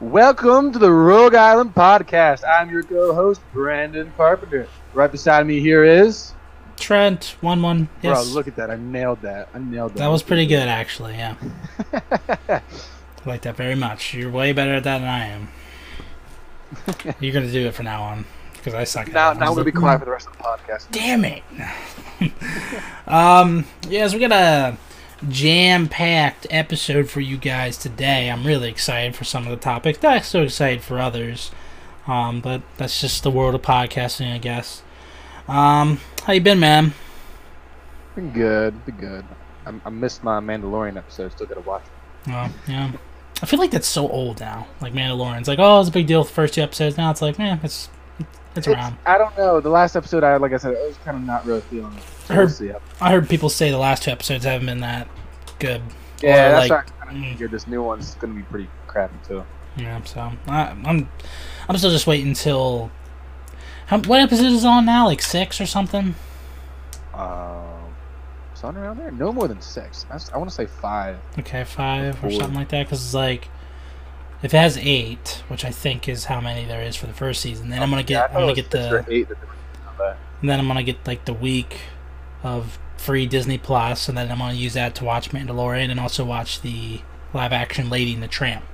Welcome to the Rogue Island Podcast. I'm your co-host Brandon Carpenter. Right beside me here is Trent, one one. Yes, Bro, look at that. I nailed that. I nailed that. that was pretty good actually. Yeah, I like that very much. You're way better at that than I am. You're gonna do it from now on because I suck. At now, now I'm gonna be quiet for the rest of the podcast. Damn it. um. Yes, we got a jam-packed episode for you guys today. I'm really excited for some of the topics. Not so excited for others. Um, but that's just the world of podcasting, I guess. Um, how you been, man? Been good. Been good. I, I missed my Mandalorian episode. Still gotta watch it. Oh, yeah. I feel like that's so old now. Like Mandalorian's like, oh, it's a big deal the first two episodes. Now it's like, eh, it's it's around. I don't know. The last episode, I like I said, I was kind of not really feeling it. So I heard- we'll. I heard people say the last two episodes haven't been that good. Yeah, Or, that's like, like, kind of figured this new one's gonna be pretty crappy too. Yeah, so I, I'm I'm still just waiting until. How, what episode is on now? Like six or something? Um, something around there. No more than six. That's, I want to say five. Okay, five or Four. something like that. Because it's like, if it has eight, which I think is how many there is for the first season, then I'm gonna get I I'm gonna get was six or the eight that they were on that. and then I'm gonna get like the week of free Disney Plus, and then I'm gonna use that to watch Mandalorian and also watch the live action Lady and the Tramp.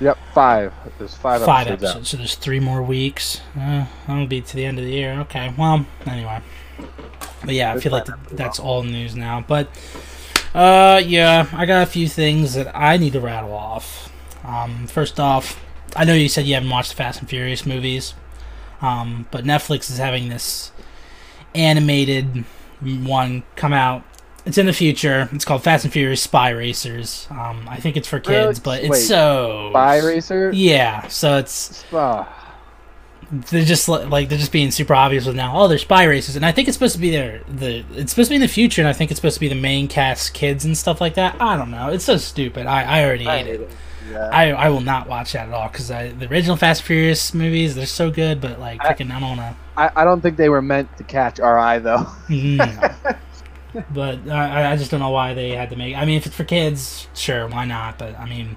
Yep, five. There's five, Five episodes. episodes, so there's three more weeks. Uh, that'll be to the end of the year. Okay, well, anyway. But yeah, I feel like plan, th- pretty that's all news now. But uh, yeah, I got a few things that I need to rattle off. Um, first off, I know you said you haven't watched the Fast and Furious movies, um, but Netflix is having this animated one come out. It's in the future. It's called Fast and Furious Spy Racers. Um, I think it's for kids, but it's Wait, so Spy Racer. yeah, so it's they're just like they're just being super obvious with now. Oh, they're spy races, and I think it's supposed to be their the it's supposed to be in the future, and I think it's supposed to be the main cast kids and stuff like that. I don't know. It's so stupid. I I already I hate hate it. it. Yeah. I I will not watch that at all because the original Fast and Furious movies they're so good, but like I- freaking I don't wanna. I, I don't think they were meant to catch our eye though. No. Mm-hmm. but I I just don't know why they had to make. I mean, if it's for kids, sure, why not? But I mean.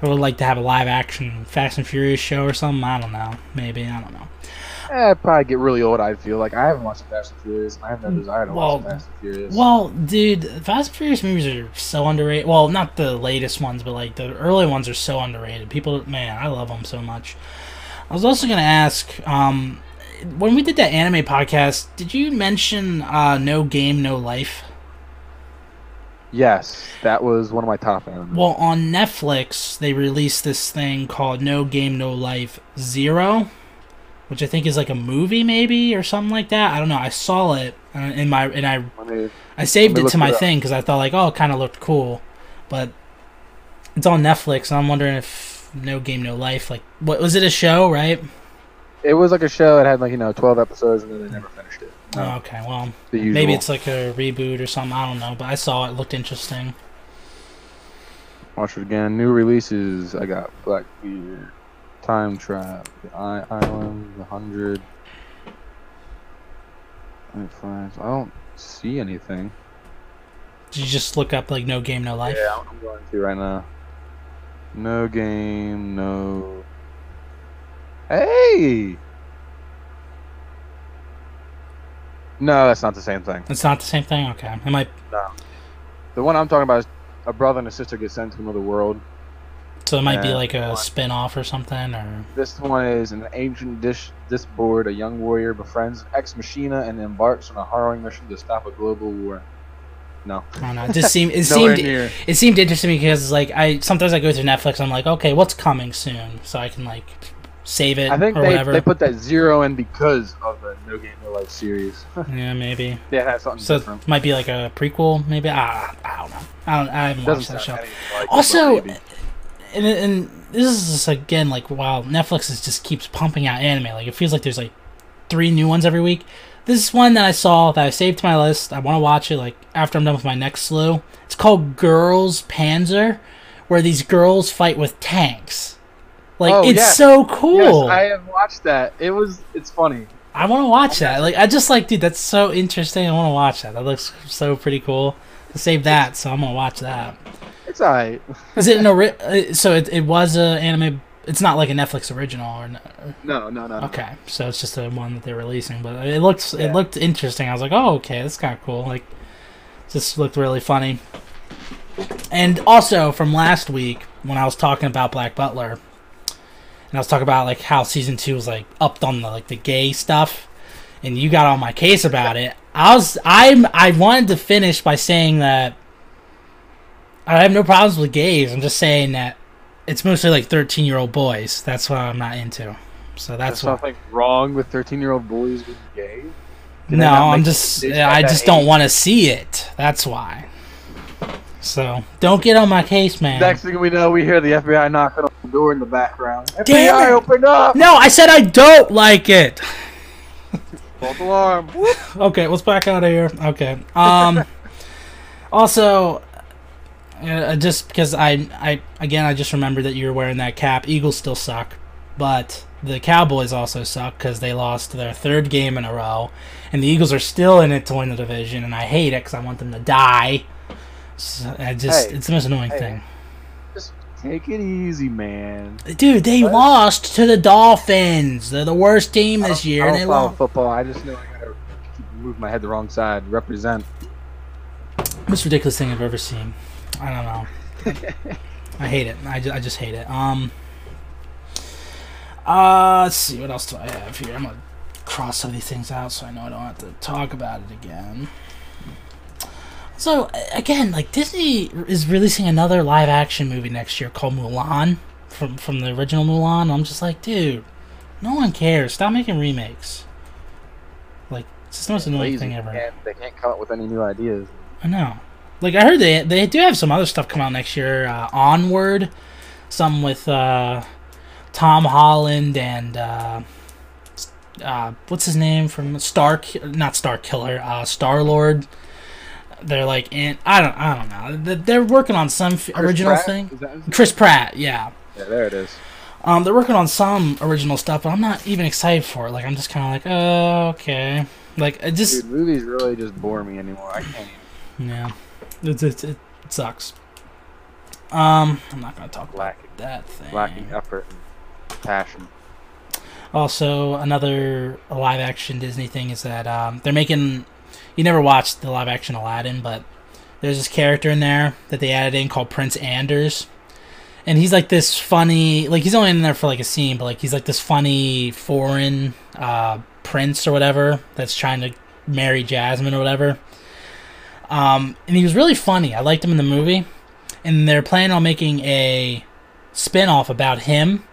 I would like to have a live action Fast and Furious show or something. I don't know. Maybe I don't know. Eh, I'd probably get really old. I feel like I haven't watched Fast and Furious. and I have no desire to Mm, Well, watch Fast and Furious. Well, dude, Fast and Furious movies are so underrated. Well, not the latest ones, but like the early ones are so underrated. People, man, I love them so much. I was also gonna ask, um, when we did that anime podcast, did you mention uh, No Game No Life? yes, that was one of my top animes. Well, on Netflix, they released this thing called No Game No Life Zero, which I think is like a movie, maybe or something like that. I don't know. I saw it uh, in my and I me- I saved it to my it thing because I thought like, oh, it kind of looked cool, but it's on Netflix, and I'm wondering if No Game No Life, like, what was it a show, right? it was like a show It had like you know twelve episodes and then they never finished it. No, Oh, okay, well, maybe it's like a reboot or something. I don't know, but I saw it, looked interesting. Watch it again. New releases. I got Blackbeard, Time Trap, The I- Island, The Hundred. I don't see anything. Did you just look up like No Game No Life? Yeah, I'm going to right now. No game, no. Hey. No, that's not the same thing. It's not the same thing. Okay, it No. The one I'm talking about is a brother and a sister get sent to another world. So it might be like a one. spin off or something, or This one is an ancient dish disboard. A young warrior befriends Ex Machina and embarks on a harrowing mission to stop a global war. No, I don't know. It just seemed it seemed near. it seemed interesting because like I sometimes I go through Netflix, I'm like, okay, what's coming soon, so I can like save it I think or they, whatever. they put that zero in because of the No Game No Life series. yeah, maybe. Yeah, had something So different. it might be like a prequel, maybe. Ah, I don't know. I don't. I haven't Doesn't watched that show. like Also, maybe. And and this is just again like wow, Netflix is just keeps pumping out anime. Like it feels like there's like three new ones every week. This is one that I saw that I saved to my list. I want to watch it like after I'm done with my next slew. It's called Girls Panzer, where these girls fight with tanks. Like Oh, it's yes. so cool. Yes, I have watched that. It was. It's funny. I want to watch that. Like, I just like, dude, that's so interesting. I want to watch that. That looks so pretty cool. I saved that, so I'm gonna watch that. It's alright. Is it an ori- uh, So it, it was a anime. It's not like a Netflix original, or no, No, no, no. no. okay. So it's just a one that they're releasing, but it looks Yeah. it looked interesting. I was like, oh, okay, that's kind of cool. Like, just looked really funny. And also from last week when I was talking about Black Butler, and I was talking about like how season two was like upped on the like the gay stuff, and you got on my case about it. I was I'm I wanted to finish by saying that I have no problems with gays. I'm just saying that it's mostly like 13 year old boys. That's what I'm not into. So that's There's why. something wrong with 13 year old boys being gay. Did No, I'm just I just don't want to see it. That's why. So don't get on my case, man. Next thing we know, we hear the FBI knocking on the door in the background. Damn FBI, it. open up! No, I said I don't like it. False alarm. Okay, let's back out of here. Okay. Um. also, uh, just because I, I again, I just remember that you were wearing that cap. Eagles still suck, but the Cowboys also suck because they lost their third game in a row, and the Eagles are still in it to win the division, and I hate it because I want them to die. So I just, Hey. it's the most annoying Hey. thing. Just take it easy, man. Dude, they What? lost to the Dolphins. They're the worst team this year, I don't they follow lost. football. I just know I gotta move my head the wrong side. Represent. Most ridiculous thing I've ever seen. I don't know. I hate it. I, ju- I just hate it. Um. Uh, let's see. What else do I have here? I'm gonna cross some of these things out so I know I don't have to talk about it again. So again, like Disney is releasing another live action movie next year called Mulan from from the original Mulan. I'm just like, dude, no one cares. Stop making remakes. Like it's the most annoying thing ever. Can't- they can't come up with any new ideas. I know. Like I heard they they do have some other stuff come out next year. Uh, Onward, some with uh, Tom Holland and uh, uh, what's his name from Star not Star Killer, uh, Star Lord. They're like in I don't I don't know. They- They're working on some Chris original Pratt? thing. Chris Pratt, yeah. yeah, there it is. Um, they're working on some original stuff, but I'm not even excited for it. Like I'm just kind of like, oh, okay. Like it just Dude, movies really just bore me anymore. I can't. Even. Yeah, it's, it's, it sucks. Um, I'm not gonna talk about that thing. lacking effort and passion. Also, another live action Disney thing is that um, they're making. You never watched the live action Aladdin, but there's this character in there that they added in called Prince Anders, and he's like this funny. Like he's only in there for like a scene, but like he's like this funny foreign uh, prince or whatever that's trying to marry Jasmine or whatever. Um, and he was really funny. I liked him in the movie, and they're planning on making a spin-off about him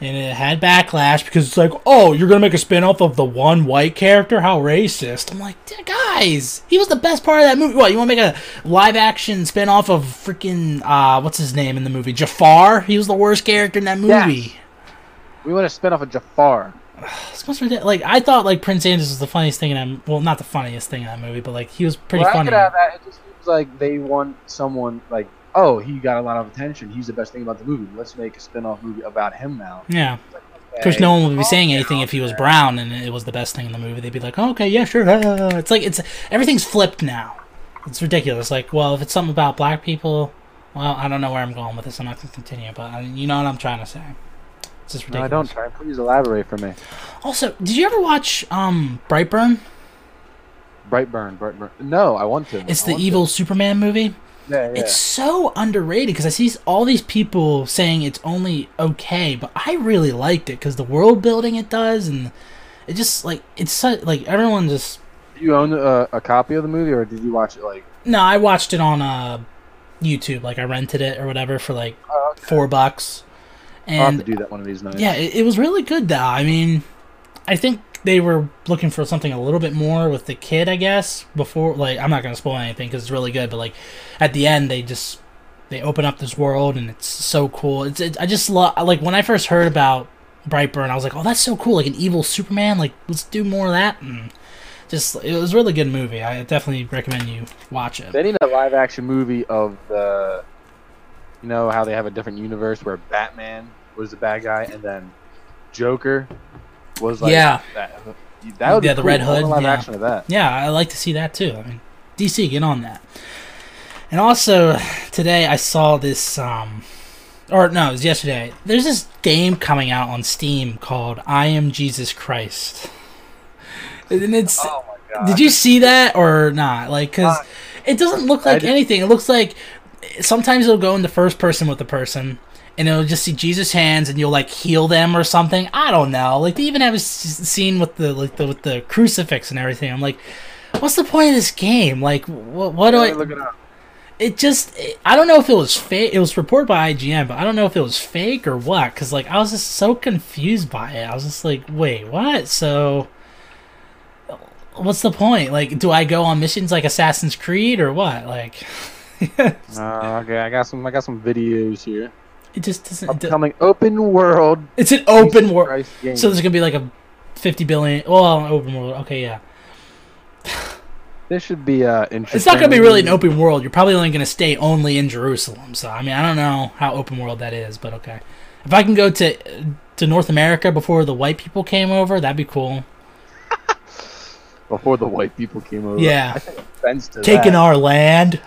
and it had backlash because it's like, oh, you're gonna make a spin-off of the one white character? How racist! I'm like, "Dude, guys, he was the best part of that movie. What you want to make a live-action spin-off of freaking uh, what's his name in the movie? Jafar? He was the worst character in that movie. Yes. We want to spin off of Jafar. It's most ridiculous. Like I thought, like Prince Anders was the funniest thing in that. Well, not the funniest thing in that movie, but like he was pretty Well, I funny. could have that. It just seems like they want someone like, oh, he got a lot of attention. He's the best thing about the movie. Let's make a spin-off movie about him now. Yeah. Like, Of course, okay, no one would be oh, saying anything if he was brown and it was the best thing in the movie. They'd be like, oh, "Okay, yeah, sure." It's like it's everything's flipped now. It's ridiculous. Like, well, if it's something about black people, well, I don't know where I'm going with this. I'm not going to continue, but I, you know what I'm trying to say. It's just No. I don't. Try. Please elaborate for me. Also, did you ever watch um Brightburn? Brightburn, Brightburn. No, I want to. It's I the evil Superman movie. Yeah, yeah. It's so underrated because I see all these people saying it's only okay, but I really liked it because the world building it does, and it just like it's so, like everyone just. Do you own a, a copy of the movie, or did you watch it like? No, I watched it on uh, YouTube. Like I rented it or whatever for like Oh, okay. four bucks, I'll have to do that one of these nights. yeah, it, it was really good though. I mean, I think they were looking for something a little bit more with the kid. I guess before like I'm not gonna spoil anything because it's really good, but like at the end they just they open up this world and it's so cool. It's it, I just love like when I first heard about Brightburn, I was like, oh, that's so cool, like an evil Superman. Like let's do more of that. And just it was a really good movie. I definitely recommend you watch it. They need a live action movie of the. You know how they have a different universe where Batman was the bad guy and then Joker was like Yeah. that. That would Yeah, be the cool. Red I want a Hood, live yeah. action of that. Yeah, I like to see that too. I mean, DC, get on that. And also today I saw this um or no, it was yesterday. There's this game coming out on Steam called I Am Jesus Christ. And it's Oh my god. Did you see that or not? Like cuz Uh, it doesn't look like anything. It looks like sometimes it'll go in the first person with the person and it'll just see Jesus' hands and you'll like heal them or something. I don't know. Like they even have a s- scene with the like the with the crucifix and everything. I'm like, what's the point of this game? Like, what, what do I? look it up. It just, I don't know if it was fake. It was reported by IGN, but I don't know if it was fake or what. Because like I was just so confused by it. I was just like, wait, what? So, what's the point? Like, do I go on missions like Assassin's Creed or what? Like, Uh, okay, I got some. I got some videos here. It just doesn't. it do- Upcoming open world. It's an open Jesus world. So there's gonna be like a fifty billion. Well, open world. Okay, yeah. this should be uh interesting. It's not gonna be really an open world. You're probably only gonna stay only in Jerusalem. So I mean, I don't know how open world that is, but okay. If I can go to to North America before the white people came over, that'd be cool. before the white people came over. Yeah. I take offense to Taking that. our land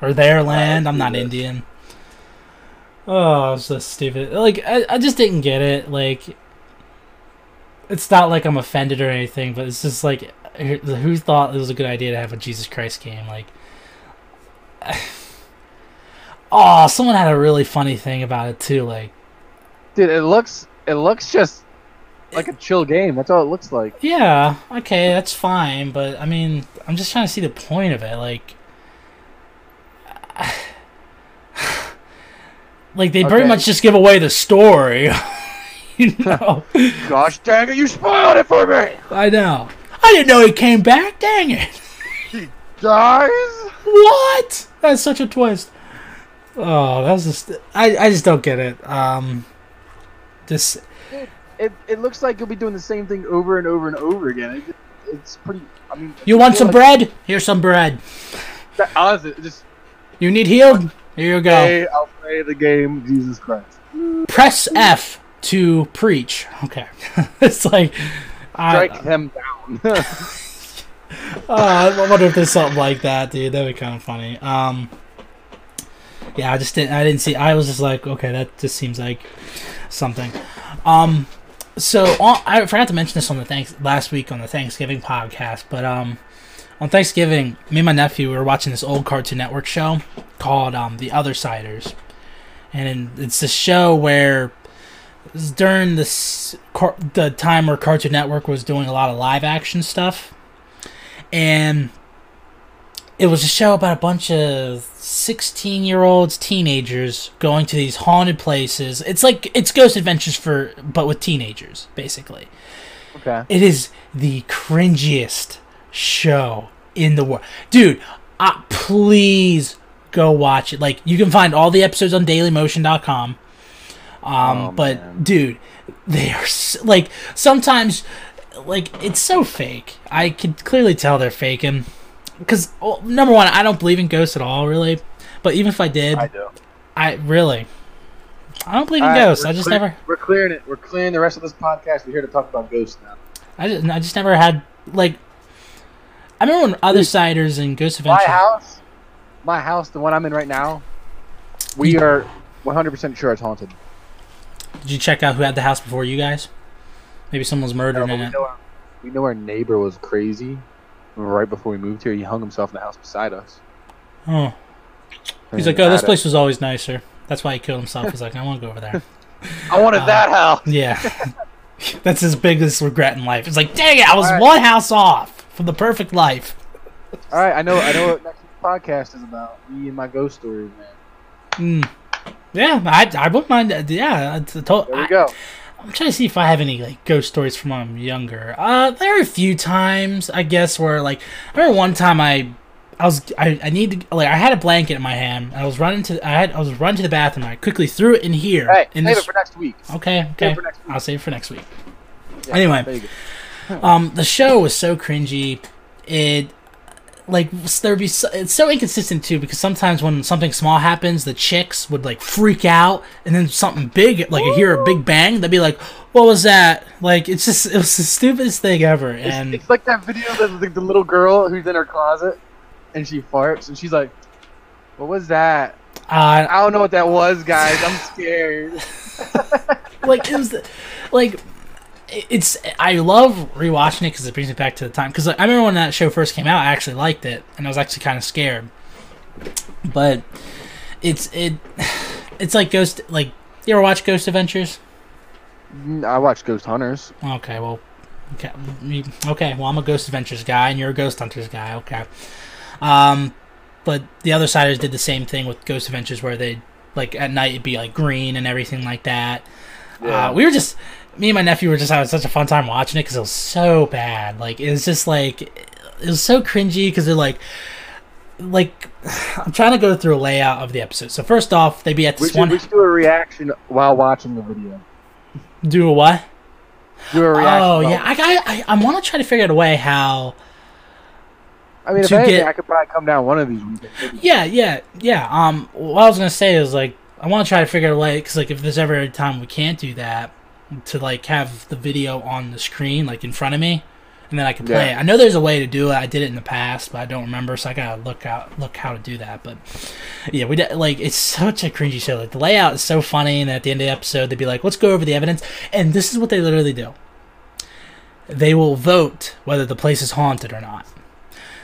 or their land. I'm not. Indian. Oh, it's so stupid. Like I, I just didn't get it. Like it's not like I'm offended or anything, but it's just like who thought it was a good idea to have a Jesus Christ game? Like, oh, someone had a really funny thing about it too. Like, Dude, it looks. It looks just like a chill game. That's all it looks like. yeah, okay, that's fine, but I mean, I'm just trying to see the point of it. Like, like they pretty much just give away the story. you know, Gosh dang it! You spoiled it for me, I know. I didn't know he came back. Dang it! He dies. What? That's such a twist. Oh, that's just I, I just don't get it. Um, this It, it looks like you'll be doing the same thing over and over and over again. It, it's pretty. I mean, you want some like bread? Here's some bread. that- honestly, it just You need healed? Here you go. hey, I'll play the game. Jesus Christ. Press F to preach. Okay, it's like I, Strike them down. uh, I wonder if there's something like that, dude. That'd be kind of funny. Um, yeah, I just didn't. I didn't see. I was just like, okay, that just seems like something. Um, so on, I forgot to mention this on the thanks last week on the Thanksgiving podcast, but um, on Thanksgiving, me and my nephew we were watching this old Cartoon Network show called um The Other Siders, and it's this show where during this car- the time where Cartoon Network was doing a lot of live action stuff, and it was a show about a bunch of 16 year olds teenagers going to these haunted places. It's like it's ghost adventures for but with teenagers basically. Okay. it is the cringiest show in the world dude uh, please go watch it like you can find all the episodes on dailymotion.com um Oh, but man. dude they are s like sometimes like it's so fake i could clearly tell they're faking because well, number one i don't believe in ghosts at all really but even if i did I do. i, really i don't believe in right, ghosts i just clear- never We're clearing it. We're clearing the rest of this podcast. We're here to talk about ghosts now. I just, I just never had like. I remember when other siders and Ghost My house, my house, the one I'm in right now, we are 100% sure it's haunted. Did you check out who had the house before you guys? Maybe someone was No, murdered in we, it. know our, we know our neighbor was crazy. Right before we moved here, he hung himself in the house beside us. Oh, he's like, oh, this place was always nicer. That's why he killed himself. He's like, I want to go over there. I wanted uh, that house. Yeah, that's his biggest regret in life. It's like, dang it, I was right. one house off from the perfect life. All right, I know. I know what next week's podcast is about. Me and my ghost stories, man. Mm. Yeah, I, I wouldn't mind. Yeah, it's a to- There we I, go. I'm trying to see if I have any like ghost stories from when I'm younger. Uh, there are a few times I guess where like I remember one time I, I was I, I need to like I had a blanket in my hand. And I was running to I had I was running to the bathroom. I quickly threw it in here. Hey, in save this. it for next week. okay, Save okay. for next week. I'll save it for next week. Yeah, Anyway. There you go. Um, the show was so cringy. It like there'd be so, it's so inconsistent too because sometimes when something small happens, the chicks would like freak out, and then something big like you hear a big bang, they'd be like, "What was that?" Like it's just it was the stupidest thing ever. It's, And it's like that video of the, the little girl who's in her closet and she farts and she's like, What was that? Uh, I don't know what that was, guys. I'm scared. like it was, like it's. I love rewatching it because it brings me back to the time. Because like, I remember when that show first came out, I actually liked it, and I was actually kind of scared. But it's it, it's like Ghost. Like you ever watch Ghost Adventures? I watched Ghost Hunters. Okay, well, okay, okay. Well, I'm a Ghost Adventures guy, and you're a Ghost Hunters guy. Okay. Um, but the other siders did the same thing with Ghost Adventures, where they like at night it'd be like green and everything like that. Yeah. Uh, we were just me and my nephew were just having such a fun time watching it because it was so bad. Like it was just like it was so cringy because they're like. Like, I'm trying to go through a layout of the episode. So first off, they'd be at We this should, one. we should do a reaction while watching the video. Do a what? Do a reaction. Oh yeah, I got. I, I want to try to figure out a way how. I mean, if anything, get- I could probably come down one of these weekends. Yeah, yeah, yeah. Um, what I was gonna say is like I want to try to figure out a way because like if there's ever a time we can't do that, to like have the video on the screen like in front of me, and then I can play Yeah. it. I know there's a way to do it. I did it in the past, but I don't remember, so I gotta look out look how to do that. But yeah, we did, like it's such a cringy show. Like the layout is so funny, and at the end of the episode, they'd be like, "Let's go over the evidence," and this is what they literally do. They will vote whether the place is haunted or not.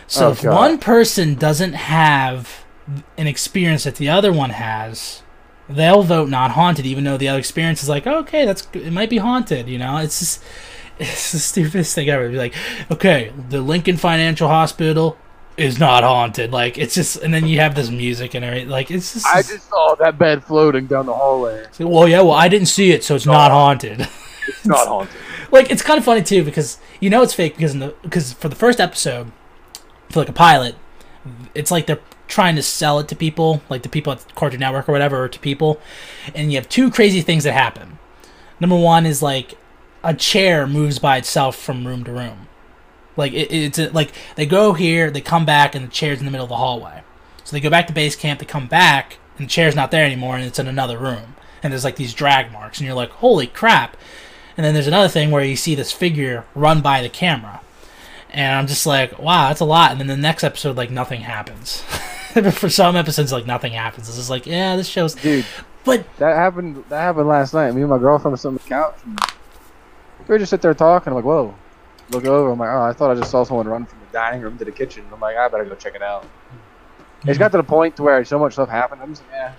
So Oh, if God. one person doesn't have an experience that the other one has, they'll vote not haunted, even though the other experience is like, okay, that's it might be haunted. You know, it's just it's the stupidest thing ever. Be like, okay, the Lincoln Financial Hospital is not haunted. Like it's just, and then you have this music and everything. Like it's just. I just saw that bed floating down the hallway. it's like, well, yeah, well, I didn't see it, so it's not haunted. It's not haunted. like it's kind of funny too because you know it's fake because in the because for the first episode for like a pilot it's like they're trying to sell it to people like the people at Cartoon Network or whatever or to people and you have two crazy things that happen number one is like a chair moves by itself from room to room like it, it's a, like they go here they come back and the chair's in the middle of the hallway so they go back to base camp they come back and the chair's not there anymore and it's in another room and there's like these drag marks and you're like holy crap and then there's another thing where you see this figure run by the camera. And I'm just like, wow, that's a lot. And then the next episode, like, nothing happens. For some episodes, like, nothing happens. It's just like, yeah, this show's. Dude, But, that happened. That happened last night. Me and my girlfriend were sitting on the couch. We were just sit there talking. I'm like, whoa. Look over. I'm like, oh, I thought I just saw someone run from the dining room to the kitchen. I'm like, I better go check it out. It's got to the point to where so much stuff happened. I'm just like, yeah,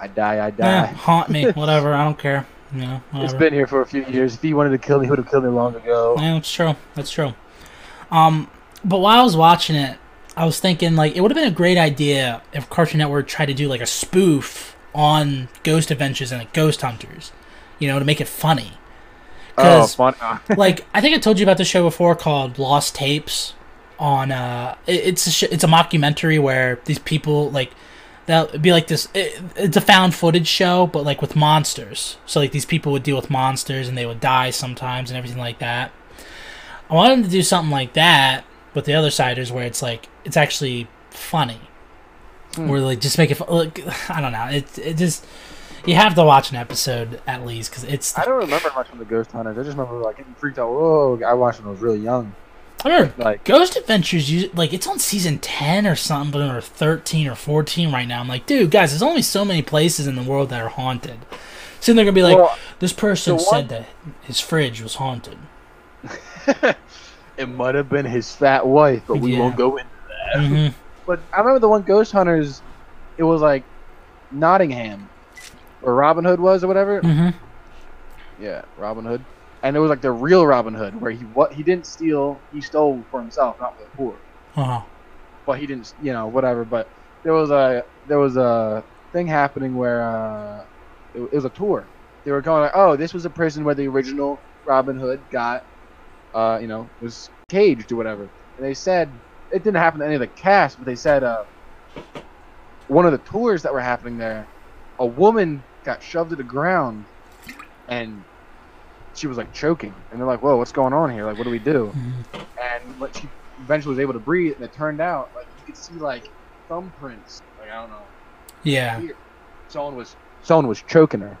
I die, I die. eh, haunt me, whatever. I don't care. Know, It's been here for a few years. If he wanted to kill me, he would have killed me long ago. Yeah, that's true. That's true. Um, but while I was watching it, I was thinking like it would have been a great idea if Cartoon Network tried to do like a spoof on Ghost Adventures and like, Ghost Hunters, you know, to make it funny. Oh, fun. like I think I told you about the show before called Lost Tapes. On uh, it- it's a sh- it's a mockumentary where these people like they'll it'd be like this. It, it's a found footage show, but like with monsters. So like these people would deal with monsters and they would die sometimes and everything like that. I wanted to do something like that with the other siders where it's like it's actually funny. Hmm. Where like just make it look. I don't know it it just you have to watch an episode at least because it's I don't remember much from the Ghost Hunters. I just remember like getting freaked out. Whoa! I watched when I was really young. I remember Like, Ghost Adventures, you like it's on season ten or something, or thirteen or fourteen right now. I'm like, dude, guys, there's only so many places in the world that are haunted. So they're gonna be like, well, this person the said that his fridge was haunted. it might have been his fat wife, but we Yeah. won't go into that. hmm But I remember the one Ghost Hunters. It was like Nottingham, where Robin Hood was or whatever. hmm Yeah, Robin Hood. And it was like the real Robin Hood, where he what he didn't steal, he stole for himself, not for the poor. Uh-huh. But he didn't, you know, whatever. But there was a there was a thing happening where uh, it, it was a tour. They were going like, oh, this was a prison where the original Robin Hood got, uh, you know, was caged or whatever. And they said it didn't happen to any of the cast, but they said uh, one of the tours that were happening there, a woman got shoved to the ground, and she was like choking. And they're like, whoa, what's going on here? Like, what do we do? Mhm. and but she eventually was able to breathe and it turned out like you could see like thumbprints like i don't know Yeah. someone was someone was choking her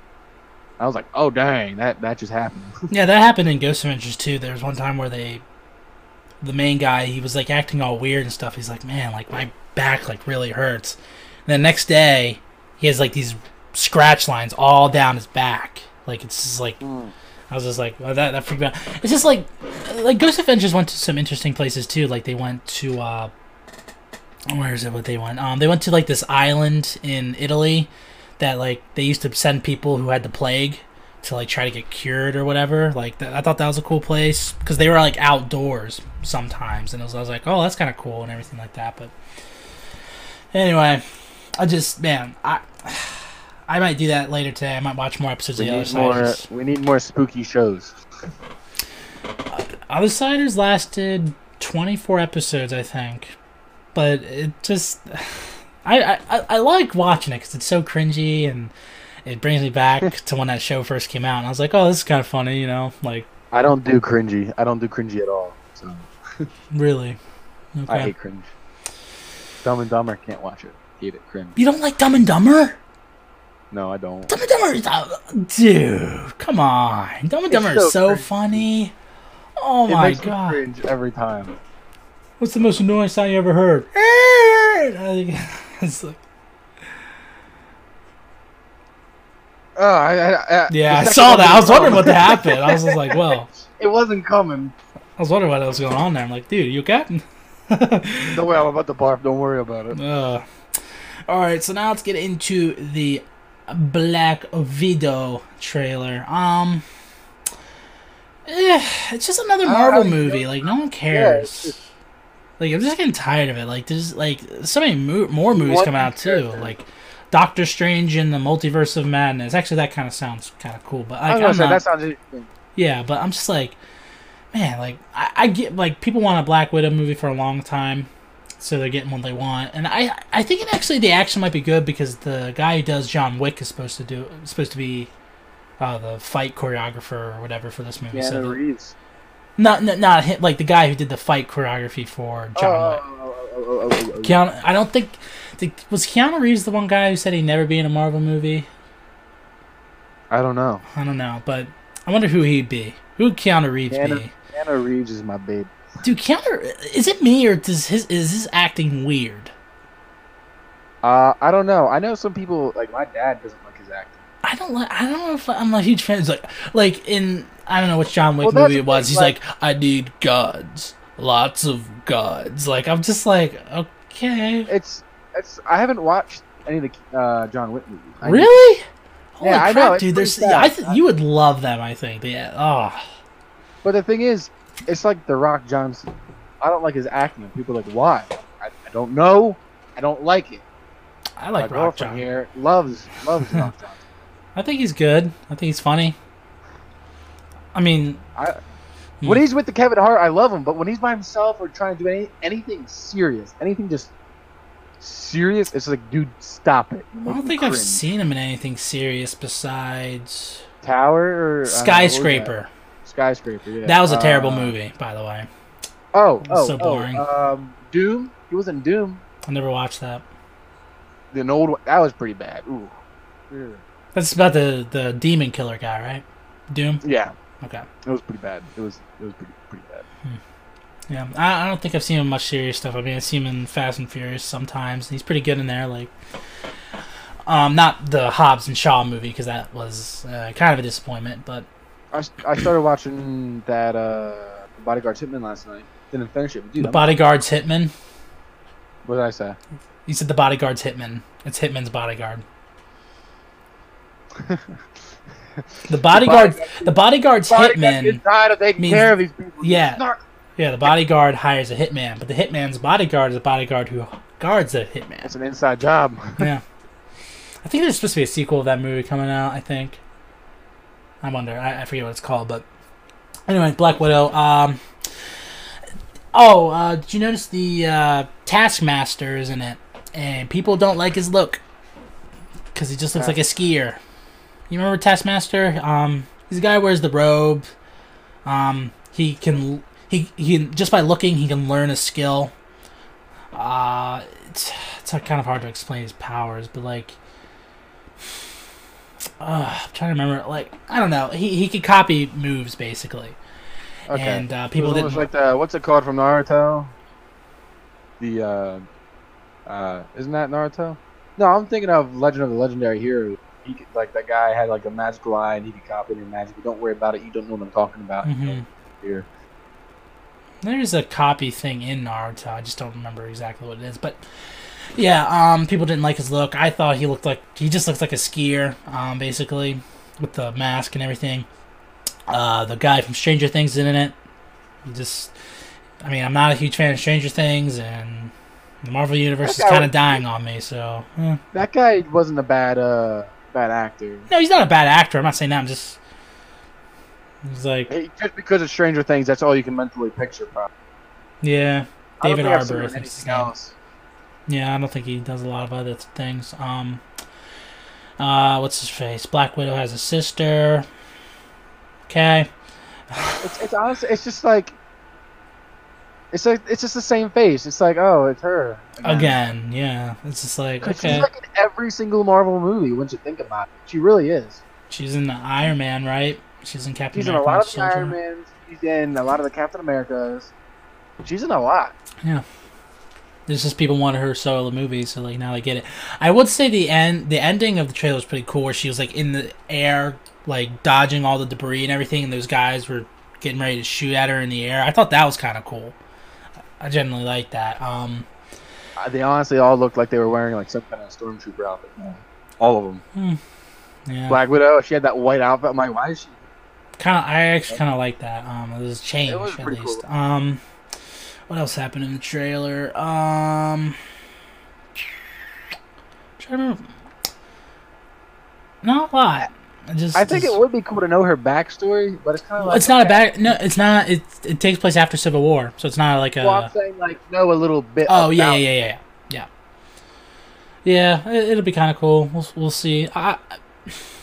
i was like oh dang that that just happened Yeah, that happened in Ghost Adventures too. There was one time where they, the main guy, he was like acting all weird and stuff. He's like, man, like my back like really hurts. And the next day, he has like these scratch lines all down his back. Like it's just like Hmm. I was just like oh, that that freaked me out. It's just like like Ghost Adventures went to some interesting places too. Like they went to uh where is it what they went? Um they went to like this island in Italy that like they used to send people who had the plague to like try to get cured or whatever. Like th- I thought that was a cool place because they were like outdoors sometimes, and it was, I was like, oh, that's kind of cool and everything like that. But anyway, I just man, I I might do that later today. I might watch more episodes We of the Other more. Siders. We need more spooky shows. Uh, Other Siders lasted twenty four episodes, I think, but it just. I, I, I like watching it because it's so cringy and it brings me back to when that show first came out. And I was like, oh, this is kind of funny, you know? Like, I don't do cringy. I don't do cringy at all. So really. I hate cringe. Dumb and Dumber can't watch it. Hate it. Cringe. You don't like Dumb and Dumber? No, I don't. Dumb and Dumber is uh, dude. Come on, Dumb and Dumber is so funny. Oh it my makes me god, cringe every time. what's the most annoying sound you ever heard? it's like, Oh, I, I, I, yeah, I saw that. I was wondering what happened. I was just like, well, It wasn't coming. I was wondering what was going on there. I'm like, dude, you okay? Don't worry, I'm about to barf. Don't worry about it. Uh, all right, so now let's get into the Black Widow trailer. Um, eh, it's just another Uh, Marvel I- movie. Like no one Yeah, cares. it's- like I'm just getting tired of it. Like there's like so many mo- more movies coming out too. character. Like Doctor Strange in the Multiverse of Madness. Actually, that kind of sounds kind of cool. But like, I'm say not, that sounds interesting. yeah, but I'm just like, man, like I, I get like people want a Black Widow movie for a long time, so they're getting what they want, and I I think it actually the action might be good because the guy who does John Wick is supposed to do supposed to be. Uh, the fight choreographer or whatever for this movie. so Reeves. not, not not him, like the guy who did the fight choreography for John oh, Wick. oh, oh, oh, oh, oh. Keanu, I don't think was Keanu Reeves the one guy who said he'd never be in a Marvel movie. I don't know. I don't know, but I wonder who he'd be. Who would Keanu Reeves Keanu- be? Keanu Reeves is my babe. Dude, Keanu, is it me or does his is his acting weird? Uh, I don't know. I know some people like my dad doesn't like his acting. I don't like. I don't know if I'm a huge fan. It's like like in I don't know which John Wick Well, movie it was. He's like- like, I need gods, lots of gods. Like I'm just like, okay, It's it's. I haven't watched any of the uh, John Wick movies. I- really? Holy Yeah, I know, dude! pretty There's, I th- you would love them. I think. Yeah. Oh. But the thing is, it's like The Rock Johnson. I don't like his acting. People are like, why? I, I don't know. I don't like it. I like my Rock Johnson. Here loves loves Rock Johnson. I think he's good. I think he's funny. I mean, I, Hmm. when he's with the Kevin Hart, I love him. But when he's by himself or trying to do any, anything serious, anything just serious, it's like, dude, stop it. I don't think I've seen him in anything serious besides Tower or I don't know, what was that? Skyscraper. Skyscraper. Yeah. That was a terrible Uh, movie, by the way. Oh, oh, so boring. Oh, um, Doom. He was in Doom. I never watched that. The old one. That was pretty bad. Ooh. That's about the the demon killer guy, right? Doom. Yeah, Okay. it was pretty bad. It was it was pretty pretty bad. Yeah, I, I don't think I've seen him much serious stuff. I mean, I see him in Fast and Furious sometimes. and He's pretty good in there. Like, um, not the Hobbs and Shaw movie because that was uh, kind of a disappointment. But I, I started watching that uh Bodyguard Hitman last night. Didn't finish it. But dude, the I'm- Bodyguard's Hitman. what did I say? You said the Bodyguard's Hitman. It's Hitman's bodyguard. The bodyguard, the bodyguard's Bodyguard hitman. gets tired of taking means- care of these people. yeah. Yeah, the bodyguard hires a hitman, but the hitman's bodyguard is a bodyguard who guards the hitman. It's an inside job. Yeah. I think there's supposed to be a sequel of that movie coming out, I think. I wonder. I, I forget what it's called, but anyway, Black Widow. Um Oh, uh, did you notice the uh, Taskmaster is in it? And people don't like his look. Because he just looks like a skier. You remember Taskmaster? Um, he's the guy who wears the robe. Um, he can he he can, just by looking he can learn a skill. Uh, it's it's kind of hard to explain his powers, but like, uh, I'm trying to remember. Like, I don't know. He he could copy moves basically, Okay. and uh, people didn't. like the what's it called from Naruto? The uh, uh, isn't that Naruto? No, I'm thinking of Legend of the Legendary Hero. He could, like that guy had like a magical eye and he could copy your magic. Don't worry about it. You don't know what I'm talking about. Mhm. Here. There's a copy thing in Naruto. I just don't remember exactly what it is, but yeah, um, people didn't like his look. I thought he looked like he just looked like a skier, um, basically, with the mask and everything. Uh, the guy from Stranger Things in it. Just, I mean, I'm not a huge fan of Stranger Things, and the Marvel universe is kind of dying on me. So, eh. That guy wasn't a bad uh bad actor. no, he's not a bad actor. I'm not saying that. I'm just, he's like, Hey, just because of Stranger Things, that's all you can mentally picture. Probably. yeah, I David seen Harbour. I think anything else. Yeah, I don't think he does a lot of other things. Um, uh, what's his face? Black Widow has a sister. Okay. It's, it's honestly, it's just like, it's like it's just the same face. It's like, oh, it's her Again, yeah. It's just like okay. She's like in every single Marvel movie. Once you think about it, she really is. She's in the Iron Man, right? She's in Captain She's in a America. lot of the Iron Soldier. Mans. She's in a lot of the Captain Americas. She's in a lot. Yeah. There's just people wanted her solo movies, so like now they get it. I would say the end, the ending of the trailer was pretty cool. Where she was like in the air, like dodging all the debris and everything, and those guys were getting ready to shoot at her in the air. I thought that was kind of cool. I generally like that. Um, Uh, They honestly all looked like they were wearing like some kind of stormtrooper outfit. All of them. yeah. Black Widow. She had that white outfit. I'm like, why is she? Kind of i actually kind of like that um it was a change It was at least cool. um what else happened in the trailer um trying to remember. not a lot I just I think just- it would be cool to know her backstory, but it's kind of like it's not a bad no it's not it it takes place after civil war so it's not like a Well, I'm saying like know a little bit. oh yeah yeah yeah yeah yeah yeah it, it'll be kind of cool we'll, we'll see I,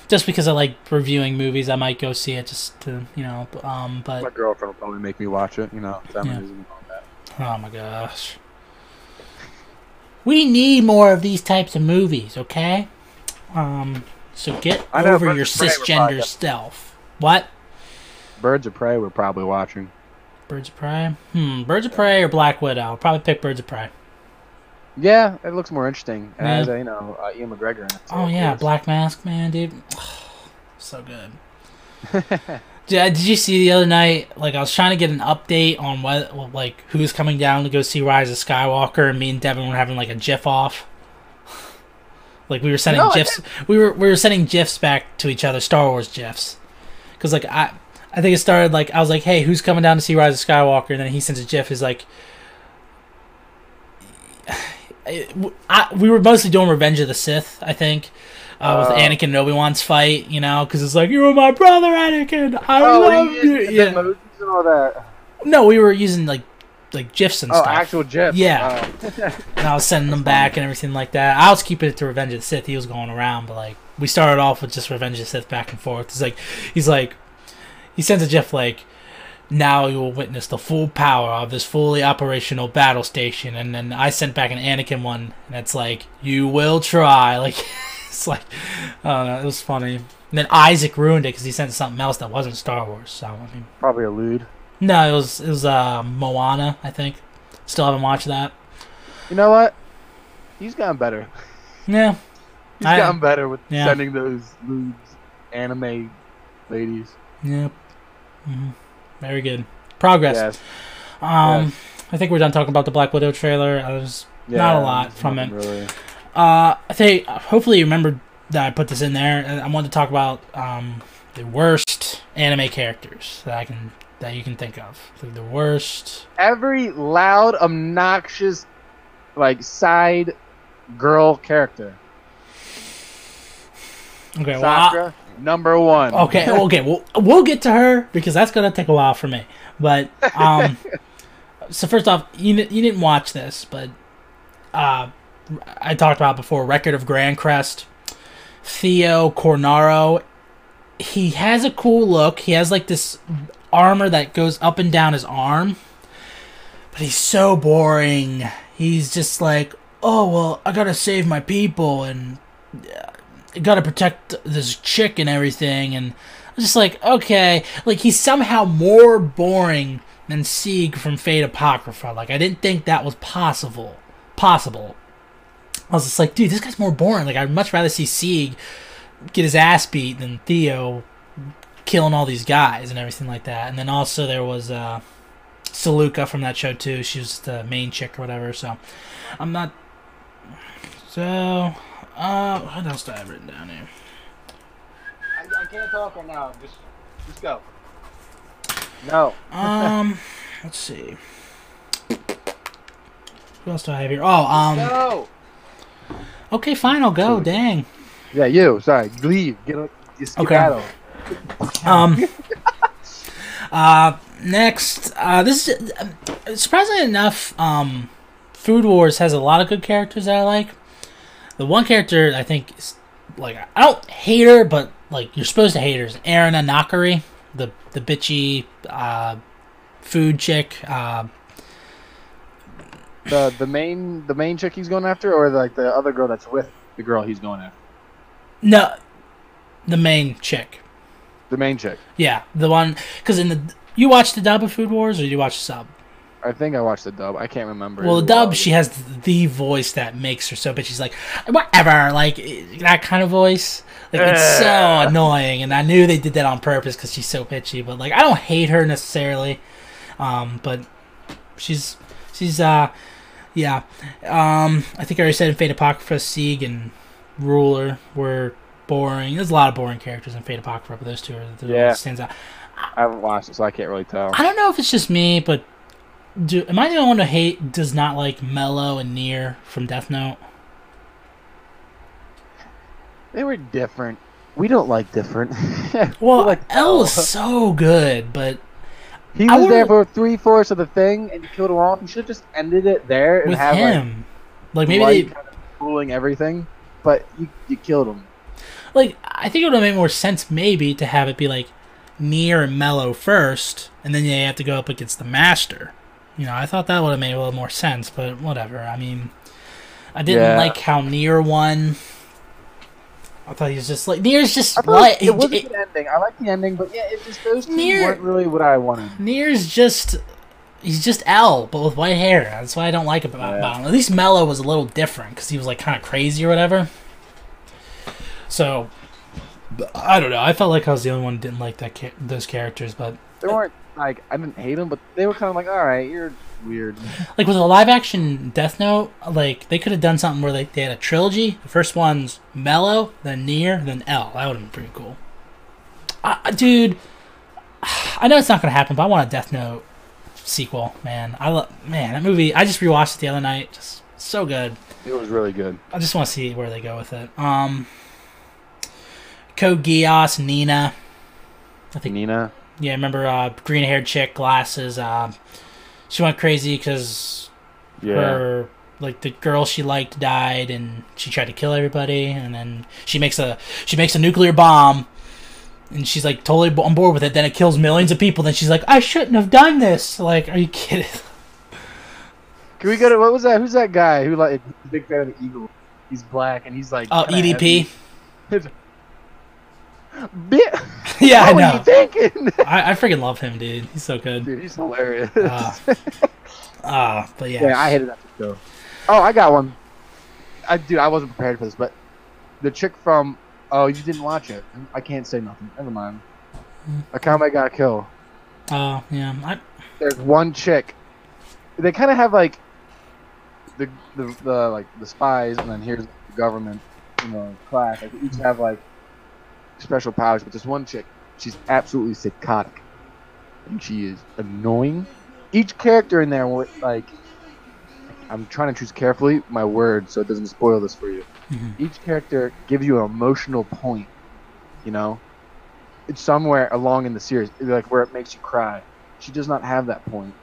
just because i like reviewing movies i might go see it just to you know um but My girlfriend will probably make me watch it. You know, feminism and all that. Oh my gosh. We need more of these types of movies, okay? Um, so get know, over your of Prey were probably cisgender stealth. What? Birds of Prey. We're probably watching. Birds of Prey? Hmm, Birds of Prey or Black Widow? I'll probably pick Birds of Prey. Yeah, it looks more interesting. It Yeah. has, uh, you know, uh, Ewan McGregor in it. so Oh yeah, course. Black Mask, man, dude. so good. Did, did you see the other night? Like, I was trying to get an update on what, like, who's coming down to go see Rise of Skywalker, and me and Devin were having like a GIF off. Like we were sending No, gifs, we were we were sending gifs back to each other, Star Wars gifs, because like I, I think it started like I was like, hey, who's coming down to see Rise of Skywalker? And then he sends a gif, is like, I, we were mostly doing Revenge of the Sith, I think, uh, with Oh. Anakin and Obi Wan's fight, you know, because it's like you were my brother, Anakin. I Oh, love you. Yeah. emojis and all that. No, we were using like like gifs and Oh, stuff. actual GIF. Yeah. Oh. and I was sending them back and everything like that. I was keeping it to Revenge of the Sith. He was going around, but like we started off with just Revenge of the Sith back and forth. It's like he's like he sends a GIF like now you will witness the full power of this fully operational battle station and then I sent back an Anakin one and it's like you will try like it's like I don't know, it was funny. And then Isaac ruined it because he sent something else that wasn't Star Wars. So I mean, Probably a lewd. no, it was it was uh, Moana, I think. Still haven't watched that. You know what? He's gotten better. Yeah, He's I- gotten better with yeah. sending those lewd anime ladies. Yep. hmm Very good. Progress. Yes. Um, yes. I think we're done talking about the Black Widow trailer. I was, Not a lot from it. Really. uh, I think hopefully you remember that I put this in there. and I wanted to talk about um the worst anime characters that I can that you can think of. Like the worst. Every loud, obnoxious, like side girl character. Okay. Well, Sakura, number one. okay. Okay. We'll we'll get to her because that's gonna take a while for me. But um, so first off, you you didn't watch this, but uh, I talked about before. Record of Grancrest, Theo Cornaro. He has a cool look. He has like this armor that goes up and down his arm, but he's so boring. He's just like, oh well, I gotta save my people and uh, I gotta protect this chick and everything. And I'm just like, okay, like he's somehow more boring than Sieg from Fate Apocrypha. Like I didn't think that was possible. Possible. I was just like, dude, this guy's more boring. Like, I'd much rather see Sieg get his ass beat than Theo killing all these guys and everything like that. And then also there was uh, Siluca from that show too. She was the main chick or whatever. So I'm not. So uh, what else do I have written down here? I, I can't talk right now. Just, just go. No. Um, let's see. Who else do I have here? Oh, um. No. Okay, fine. I'll go. Dang. Yeah, you. Sorry. Leave. Get a. Get Okay. okay. Um. uh, next, uh, this is uh, surprisingly enough. Um, Food Wars has a lot of good characters that I like. The one character I think is like I don't hate her, but like you're supposed to hate her. Is Erina Nakiri, the the bitchy uh, food chick. Uh, The the main the main chick he's going after, or like the other girl that's with the girl he's going after. no, the main chick. The main chick. Yeah, the one because in the you watch the dub of Food Wars or you watch the sub? I think I watched the dub. I can't remember. Well, the was a while dub ago. she has the voice that makes her so bitchy. She's like whatever, like that kind of voice. Like it's so annoying, and I knew they did that on purpose because she's so bitchy. But like I don't hate her necessarily, um, but she's she's uh yeah. Um, I think I already said in Fate Apocrypha, Sieg and Ruler were boring. There's a lot of boring characters in Fate Apocrypha, but those two are the Yeah. one that stands out. I haven't watched it, so I can't really tell. I don't know if it's just me, but do am I the only one who hate does not like Mello and Near from Death Note? They were different. We don't like different. Well, like L is so good, but he was there for three fourths of the thing, and you killed him off. You should have just ended it there and with have him, like, like maybe they kind of ruling everything. But you you killed him. like I think it would have made more sense maybe to have it be like Near and Mello first, and then they have to go up against the Master. You know, I thought that would have made a little more sense, but whatever. I mean, I didn't Yeah. like how Near won. I thought he was just like Near's just I what it, was a it- good ending. I like the ending, but yeah, it just those two Near- weren't really what I wanted. Near's just he's just L, but with white hair. That's why I don't like about, Yeah. about him. At least Mello was a little different because he was like kind of crazy or whatever. So I don't know. I felt like I was the only one who didn't like that cha- those characters, but They weren't like I didn't hate them, but they were kind of like, all right, you're weird. like with a live action Death Note, like they could have done something where they, they had a trilogy. The first one's Mello, then Near, then L. That would have been pretty cool. Uh, dude, I know it's not gonna happen, but I want a Death Note sequel, man. I love man that movie. I just rewatched it the other night. Just so good. It was really good. I just want to see where they go with it. Um, Code Geass, Nina. I think Nina. Yeah, I remember uh, green haired chick, glasses. Uh, she went crazy because Yeah. her like the girl she liked died, and she tried to kill everybody. And then she makes a she makes a nuclear bomb, and she's like totally on board with it. Then it kills millions of people. Then she's like, I shouldn't have done this. Like, are you kidding? Can we go to what was that? Who's that guy who like big fan of the Eagle? He's black and he's like Oh, EDP. heavy. Bit. Yeah, I what were know. you thinking? I, I freaking love him, dude. He's so good. Dude, he's hilarious. Uh, Uh, but yeah. yeah, I hated that show. Oh, I got one. I dude, I wasn't prepared for this, but the chick from oh, you didn't watch it. I can't say nothing. Never mind. Akame ga Kill. Oh, yeah. I, There's one chick. They kind of have like the, the the like the spies, and then here's the government, you know, class. Like they each have like special powers, but this one chick, she's absolutely psychotic, and she is annoying. Each character in there, like, I'm trying to choose carefully my words so it doesn't spoil this for you. Mhm. Each character gives you an emotional point, you know. It's somewhere along in the series, like where it makes you cry. She does not have that point.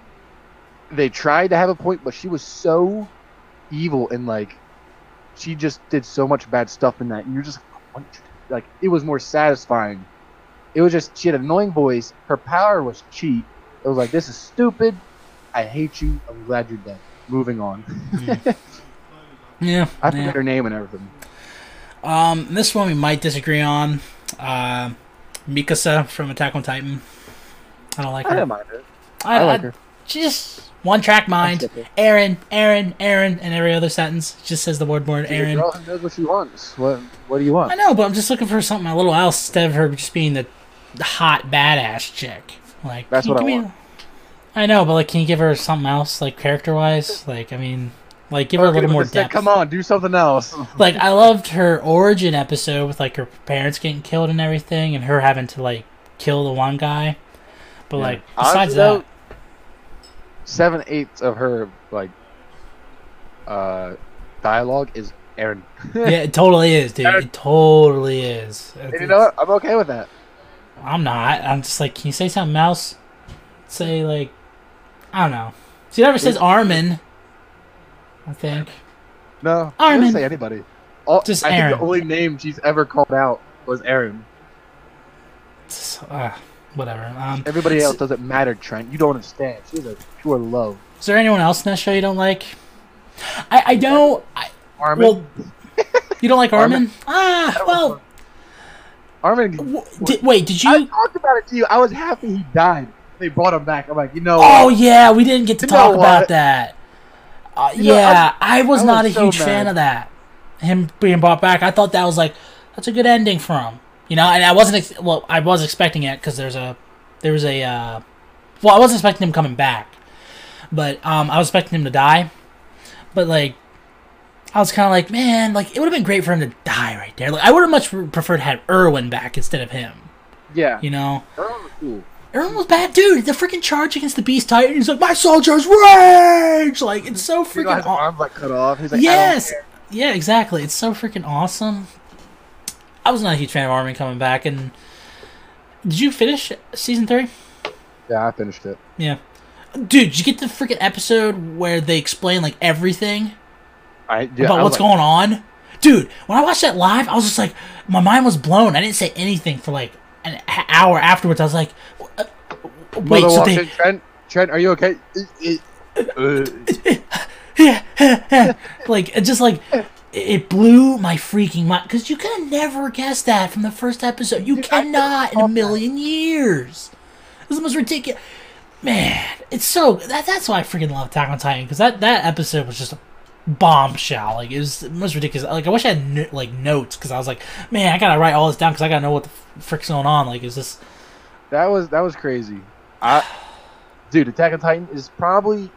They tried to have a point, but she was so evil and like she just did so much bad stuff in that. And you're just what? Like it was more satisfying. It was just she had an annoying voice. Her power was cheap. It was like this is stupid. I hate you. I'm glad you're dead. Moving on. yeah. I yeah. forget her name and everything. Um, this one we might disagree on. Uh, Mikasa from Attack on Titan. I don't like her. I her. don't mind her. I, I like I- her. She just One track mind. Eren, Eren, Eren, and every other sentence just says the word word She's a Eren. girl knows what she wants. What What do you want? I know, but I'm just looking for something a little else instead of her just being the, the hot badass chick. Like That's what I give want. I know, but like, can you give her something else, like character wise? Like, I mean, like, give her a little more instead, depth. Come on, do something else. Like, I loved her origin episode with like her parents getting killed and everything, and her having to like kill the one guy. But Yeah. like, Honestly, besides though, that, seven eighths of her like uh dialogue is Eren. yeah, it totally is, dude. Eren- It totally is. And you know what? I'm okay with that. I'm not. I'm just like, can you say something else? Say like, I don't know. She never says Armin. I think. No, she Armin. say anybody. All, Just I Eren. think the only name she's ever called out was Eren. It's, uh, whatever. Um, Everybody else doesn't matter, Trent. You don't understand. She's a pure love. is there anyone else in that show you don't like? I I don't. I, Armin. well, you don't like Armin? Armin. Ah, well. Armin. w- Did, wait, did you? I talked about it to you. I was happy he died. They brought him back. I'm like, you know. Oh what? yeah, we didn't get to You talk about what? that. Uh, You know, yeah, I was I not was a so huge fan of that. Him being brought back, I thought that was like that's a good ending for him. You know, and I wasn't ex- well. I was expecting it because there's a there was a uh, well, I wasn't expecting him coming back, but um, I was expecting him to die. But like, I was kind of like, man, like it would have been great for him to die right there. Like, I would have much preferred had Erwin back instead of him. Yeah. You know, Armin was cool. Erwin was bad, dude. The freaking charge against the Beast Titan. He's like, my soldiers rage. Like, it's so freaking. his aw- arms like cut off. He's like, yes. I don't care. Yeah, exactly. It's so freaking awesome. I was not a huge fan of Armin coming back. And did you finish season three? Yeah, I finished it. Yeah. Dude, did you get the freaking episode where they explain like everything I yeah, about I what's was going on? Dude, when I watched that live, I was just like, my mind was blown. I didn't say anything for like an hour afterwards. I was like, uh, like, wait, so they Trent, Trent, are you okay? Uh, uh, like just like it- it blew my freaking mind because you could have never guessed that from the first episode. You Dude, cannot in a thought that. million years. This is the most ridiculous. Man, it's so that that's why I freaking love Attack on Titan because that that episode was just a bombshell. Like it was the most ridiculous. Like I wish I had no, like notes because I was like, man, I gotta write all this down because I gotta know what the frick's going on. Like, is this? that was that was crazy. I, dude, Attack on Titan is probably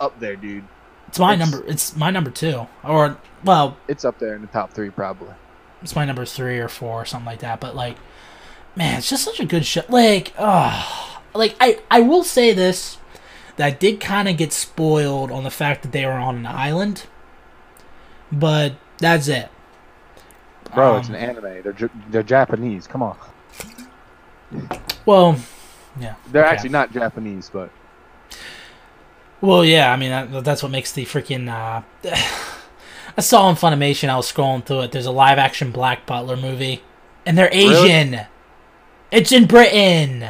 up there, dude. It's my It's- number. It's my number two, or well, It's up there in the top three, probably. it's my number three or four or something like that. But like, man, it's just such a good show. Like, oh, like I I will say this that I did kind of get spoiled on the fact that they were on an island, but that's it. Bro, it's Um, an anime. They're they're Japanese. Come on. Well, yeah, They're okay. actually not Japanese, but Well, yeah, I mean that, that's what makes the freaking. Uh, I saw on Funimation. I was scrolling through it. There's a live action Black Butler movie, and they're Really? Asian. It's in Britain.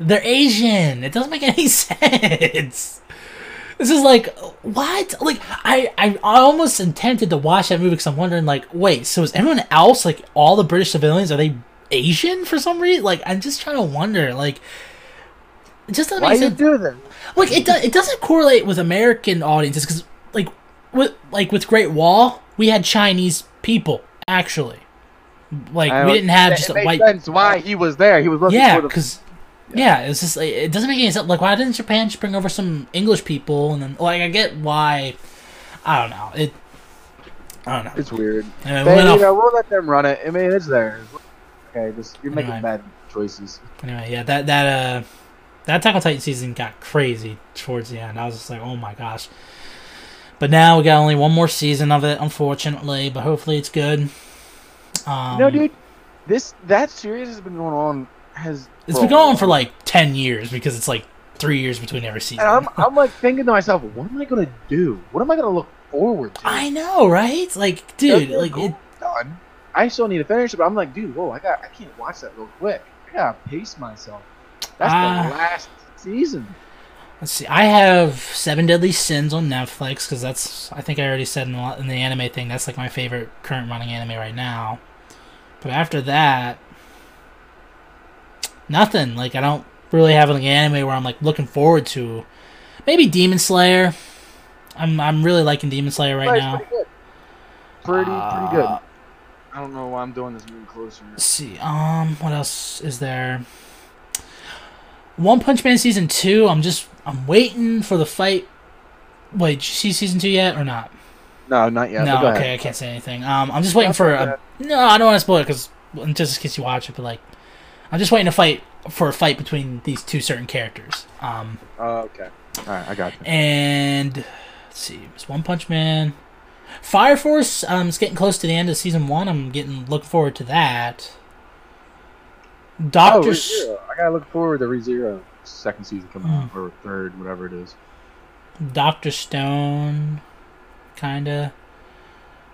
They're Asian. It doesn't make any sense. This is like what? Like I, I, I almost intended to watch that movie because I'm wondering, like, wait, so is everyone else like all the British civilians are they Asian for some reason? Like I'm just trying to wonder, like. It just doesn't why make you sense do this? like it, do, it doesn't correlate with American audiences because like with like with Great Wall we had Chinese people actually like I we didn't have it just a makes white sense why he was there. He was looking yeah because yeah it's just like, it doesn't make any sense like why didn't Japan just bring over some English people and then like I get why I don't know it I don't know It's weird. anyway, we But, went you know, we'll let them run it. I mean, it's theirs. Okay, just you're making Anyway. bad choices. anyway yeah that that uh that Attack on Titan season got crazy towards the end I was just like oh my gosh but now we got only one more season of it unfortunately but hopefully it's good um, no, dude, this that series has been going on. Has it's been going on for like ten years because it's like three years between every season. And I'm, I'm like thinking to myself, what am I gonna do? What am I gonna look forward to? I know, right? Like, dude, They're like cool. it. done. I still need to finish it, but I'm like, dude, whoa, I got, I can't watch that real quick. I gotta pace myself. That's Ah. the last season. Let's see. I have Seven Deadly Sins on Netflix because that's. I think I already said in the, in the anime thing. That's like my favorite current running anime right now. But after that, nothing. Like I don't really have an anime where I'm like looking forward to. maybe Demon Slayer. I'm I'm really liking Demon Slayer right now. Pretty good. Pretty, pretty good. Uh, I don't know why I'm doing this moving closer. Let's see. Um, what else is there? One Punch Man season two. I'm just I'm waiting for the fight. Wait, did you see season two yet or not? No, not yet. no, okay, ahead. I can't say anything. Um, I'm just waiting That's for a. No, I don't want to spoil it because just in case you watch it, but like, I'm just waiting to fight for a fight between these two certain characters. Um, Oh, okay. All right, I got you. and let's see, it's One Punch Man, Fire Force. Um, it's getting close to the end of season one. I'm getting looking forward to that. Oh, Doctor. S- I gotta look forward to ReZero second season coming Hmm. out or third, whatever it is. Doctor Stone, kinda.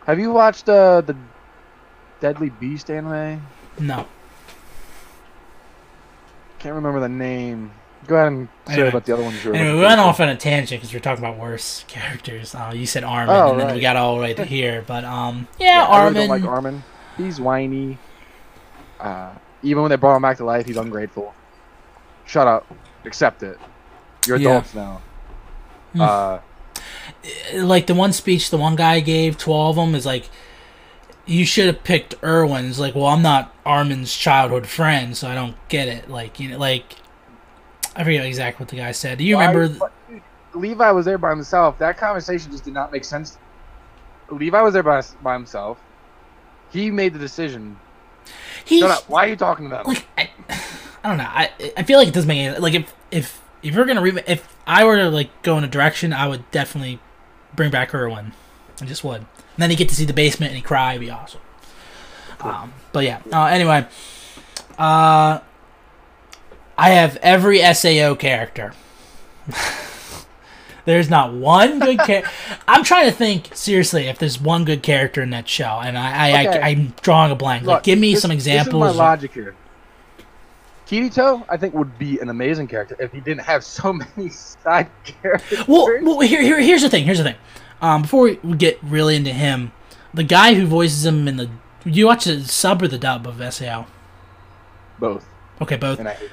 Have you watched uh, the Deadly Beast anime? No, Can't remember the name. Go ahead and say Anyway. about the other ones. anyway, we went off on a tangent because we are talking about worse characters. Uh, you said Armin, Oh, and then we got all the way to here. But um, yeah, I Armin. really don't like Armin. He's whiny. Uh, even when they brought him back to life, he's ungrateful. Shut up. Accept it. You're Yeah. adults now. Hmm. Uh, like the one speech the one guy gave to all of them is like you should have picked Erwin's like well I'm not Armin's childhood friend so I don't get it like you know like I forget exactly what the guy said do you why- remember dude, Levi was there by himself. That conversation just did not make sense. Levi was there by, by himself. He made the decision. He Shut up. Why are you talking about him? like I, I don't know. I I feel like it doesn't make any like if if if you're gonna re- if I were to like go in a direction I would definitely bring back Erwin. I just would. And then you get to see the basement and he cry. It'd be awesome. Um, but yeah. Uh, anyway uh I have every SAO character There's not one good character. I'm trying to think seriously if there's one good character in that show, and I, I, Okay. I am drawing a blank. like, give me this- some This examples. is my logic here. Kirito, I think, would be an amazing character if he didn't have so many side characters. Well, well here, here, here's the thing. Here's the thing. Um, before we get really into him, the guy who voices him in the you watch the sub or the dub of SAO? Both. Okay, both. And I hate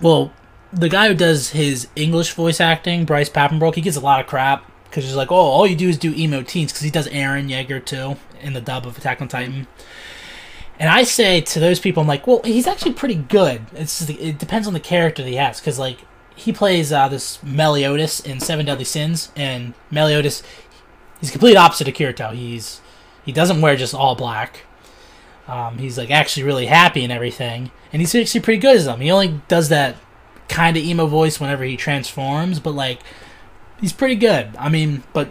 Well, the guy who does his English voice acting, Bryce Papenbrook, he gets a lot of crap because he's like, oh, all you do is do emo teens because he does Eren Yeager too in the dub of Attack on Titan. And I say to those people, I'm like, well, he's actually pretty good. It's just, it depends on the character that he has because like he plays uh, this Meliodas in Seven Deadly Sins, and Meliodas, he's complete opposite of Kirito. He's he doesn't wear just all black. Um, he's like actually really happy and everything, and he's actually pretty good as them. He only does that kind of emo voice whenever he transforms, but like he's pretty good. I mean, but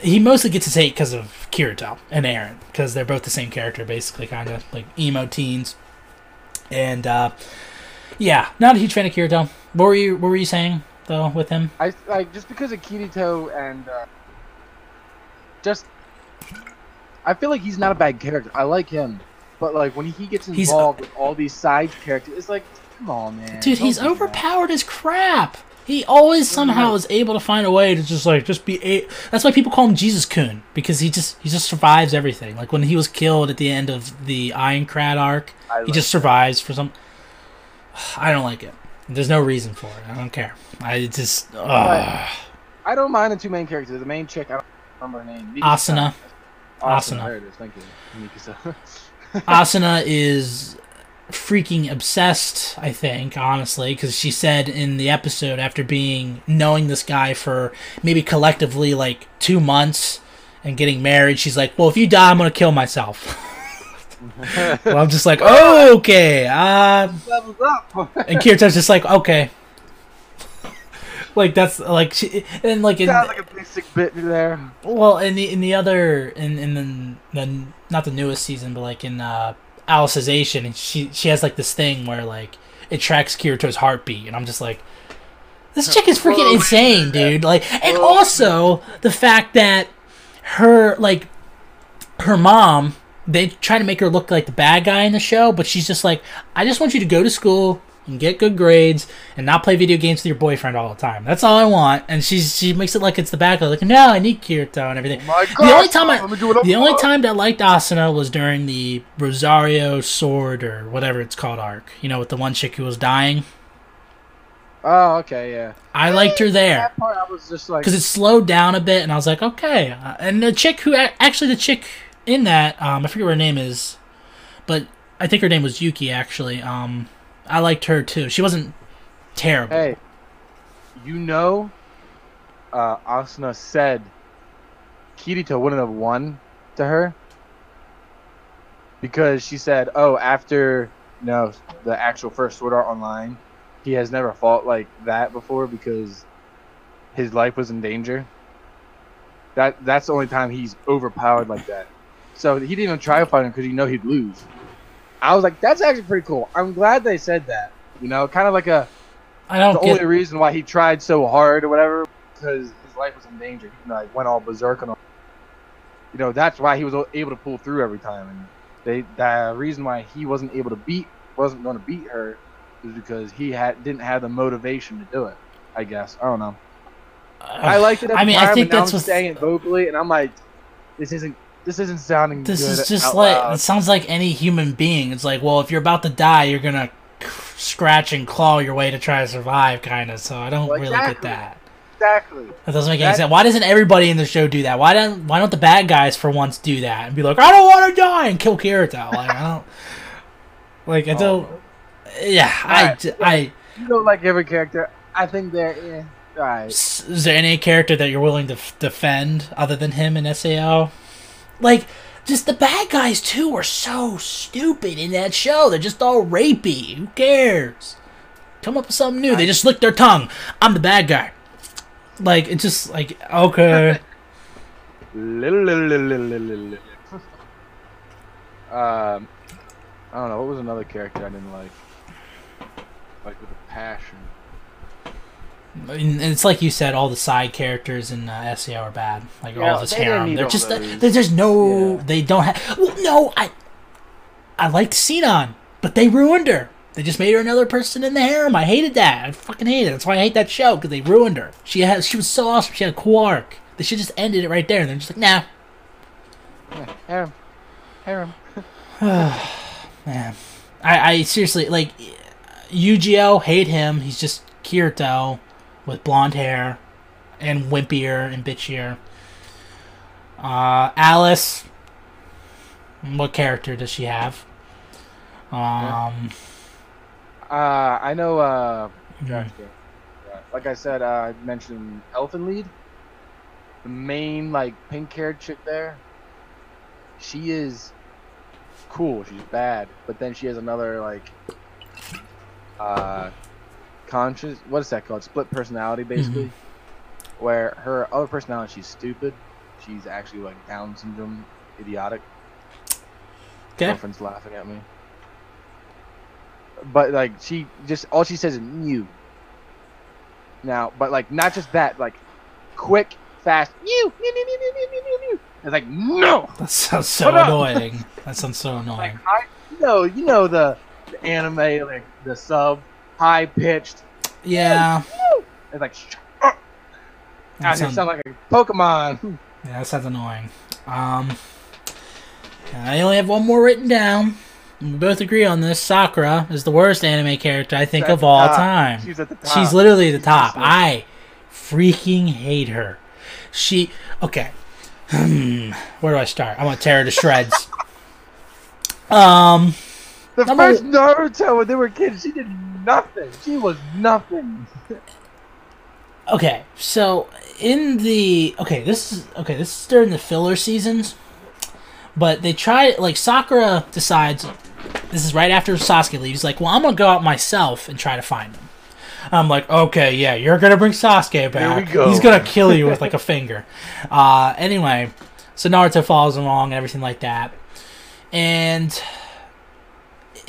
he mostly gets his hate because of Kirito and Eren because they're both the same character, basically, kind of like emo teens. And uh, yeah, not a huge fan of Kirito. What were you What were you saying though with him? I like just because of Kirito and uh, just I feel like he's not a bad character. I like him, but like when he gets He's- involved with all these side characters, it's like, man. Dude, don't he's do that. overpowered as crap. He always somehow is able to find a way to just like just be a. That's why people call him Jesus Coon because he just he just survives everything. Like when he was killed at the end of the Aincrad arc, I he just survives for some. I don't like it. There's no reason for it. I don't care. I just. I don't mind the two main characters. The main chick, I don't remember her name. Asuna. Asuna. Asuna. There it is. Thank you. Mikasa. Asuna is freaking obsessed, I think, honestly, because she said in the episode after being knowing this guy for maybe collectively like two months and getting married, she's like, "Well, if you die, I'm gonna kill myself." well, I'm just like, "Oh, okay." Uh, and Kirito's just like, "Okay." like that's like she and like in, Sounds like a basic bit there. well, in the in the other in in the, the not the newest season, but like in uh, Alicization, and she she has like this thing where like it tracks Kirito's heartbeat, and I'm just like, this chick is freaking Whoa. insane, dude. Like, and Whoa. also the fact that her like her mom. They try to make her look like the bad guy in the show, but she's just like, I just want you to go to school and get good grades and not play video games with your boyfriend all the time. That's all I want. And she's she makes it like it's the back of like no, I need Kirito and everything. Oh The only time I, let me do it up the only time that I liked Asuna was during the Rosario Sword or whatever it's called arc. You know, with the one chick who was dying. Oh, okay, yeah. I liked her there That part, I was just like, because it slowed down a bit, and I was like, okay. Uh, and the chick who actually the chick in that, um, I forget what her name is, but I think her name was Yuki. Actually, um, I liked her too. She wasn't terrible. hey, you know, uh, Asuna said Kirito wouldn't have won to her because she said, "Oh, after you know the actual first Sword Art Online, he has never fought like that before because his life was in danger. That that's the only time he's overpowered like that. So he didn't even try fighting because he know he'd lose. I was like, that's actually pretty cool. I'm glad they said that. You know, kind of like a I don't the only reason why he tried so hard or whatever because his life was in danger. He like went all berserk and all. You know that's why he was able to pull through every time. And they the reason why he wasn't able to beat wasn't going to beat her is because he had didn't have the motivation to do it. I guess I don't know. Uh, I liked it. I the mean, time, I think that's I'm what. saying it vocally, and I'm like, this isn't this isn't sounding good. This is just like loud. it sounds like any human being. It's like, well, if you're about to die, you're gonna scratch and claw your way to try to survive, kind of. So I don't Well, really get that. exactly. That doesn't make any That- sense. Why doesn't everybody in the show do that? Why don't Why don't the bad guys for once do that and be like, I don't want to die and kill Kirito? Like I don't. Like I don't. Yeah, I, Alright. j- I. You don't like every character. I think they're eh. All right. Is there any character that you're willing to f- defend other than him in Sao? Like, just the bad guys too are so stupid in that show. They're just all rapey. Who cares? Come up with something new. They just lick their tongue. I'm the bad guy. Like it's just like okay. Um, I don't know. What was another character I didn't like? Like with a passion. And it's like you said, all the side characters in uh, SAO are bad. Like Yeah, all this they harem, they're just those. there's just no. Yeah. They don't have. Well, no, I I liked Sinon, but they ruined her. They just made her another person in the harem. I hated that. I fucking hated it. That's why I hate that show because they ruined her. She has she was so awesome. She had a cool arc. They should just ended it right there. And they're just like, nah, Yeah, harem. Harem. man. I, I seriously like Eugeo. Hate him. He's just Kirito with blonde hair and wimpier and bitchier. Uh, Alice. What character does she have? Um, Uh, I know. Uh, like I said, uh, I mentioned Elfen Lied. The main like pink-haired chick there. She is cool. She's bad, but then she has another like uh conscious. What is that called? Split personality, mm-hmm. basically. Where her other personality, she's stupid. She's actually like Down syndrome, idiotic. okay. Girlfriend's laughing at me. But like she just all she says is "new." Now, but like not just that, like quick, fast, "new, new, new, new, new, new, new, new, new." It's like no. That sounds so annoying. That sounds so Like annoying. I, you know, you know the, the anime, like the sub, high pitched. Yeah. It's like. That sounds, sound like a Pokemon. yeah, that sounds annoying. Um, I only have one more written down. We both agree on this. Sakura is the worst anime character I think of all top. time. She's at the top. She's literally the She's top. I freaking hate her. She okay. Hmm. Where do I start? I'm gonna tear her to shreds. Um. The first Naruto when they were kids, she did nothing. She was nothing. Okay. So in the okay, this is okay. This is during the filler seasons, but they try like Sakura decides. This is right after Sasuke leaves. Like, well, I'm gonna go out myself and try to find him. I'm like, okay, yeah, you're gonna bring Sasuke back. go. He's gonna kill you with like a finger. Uh, anyway, so Naruto follows along and everything like that, and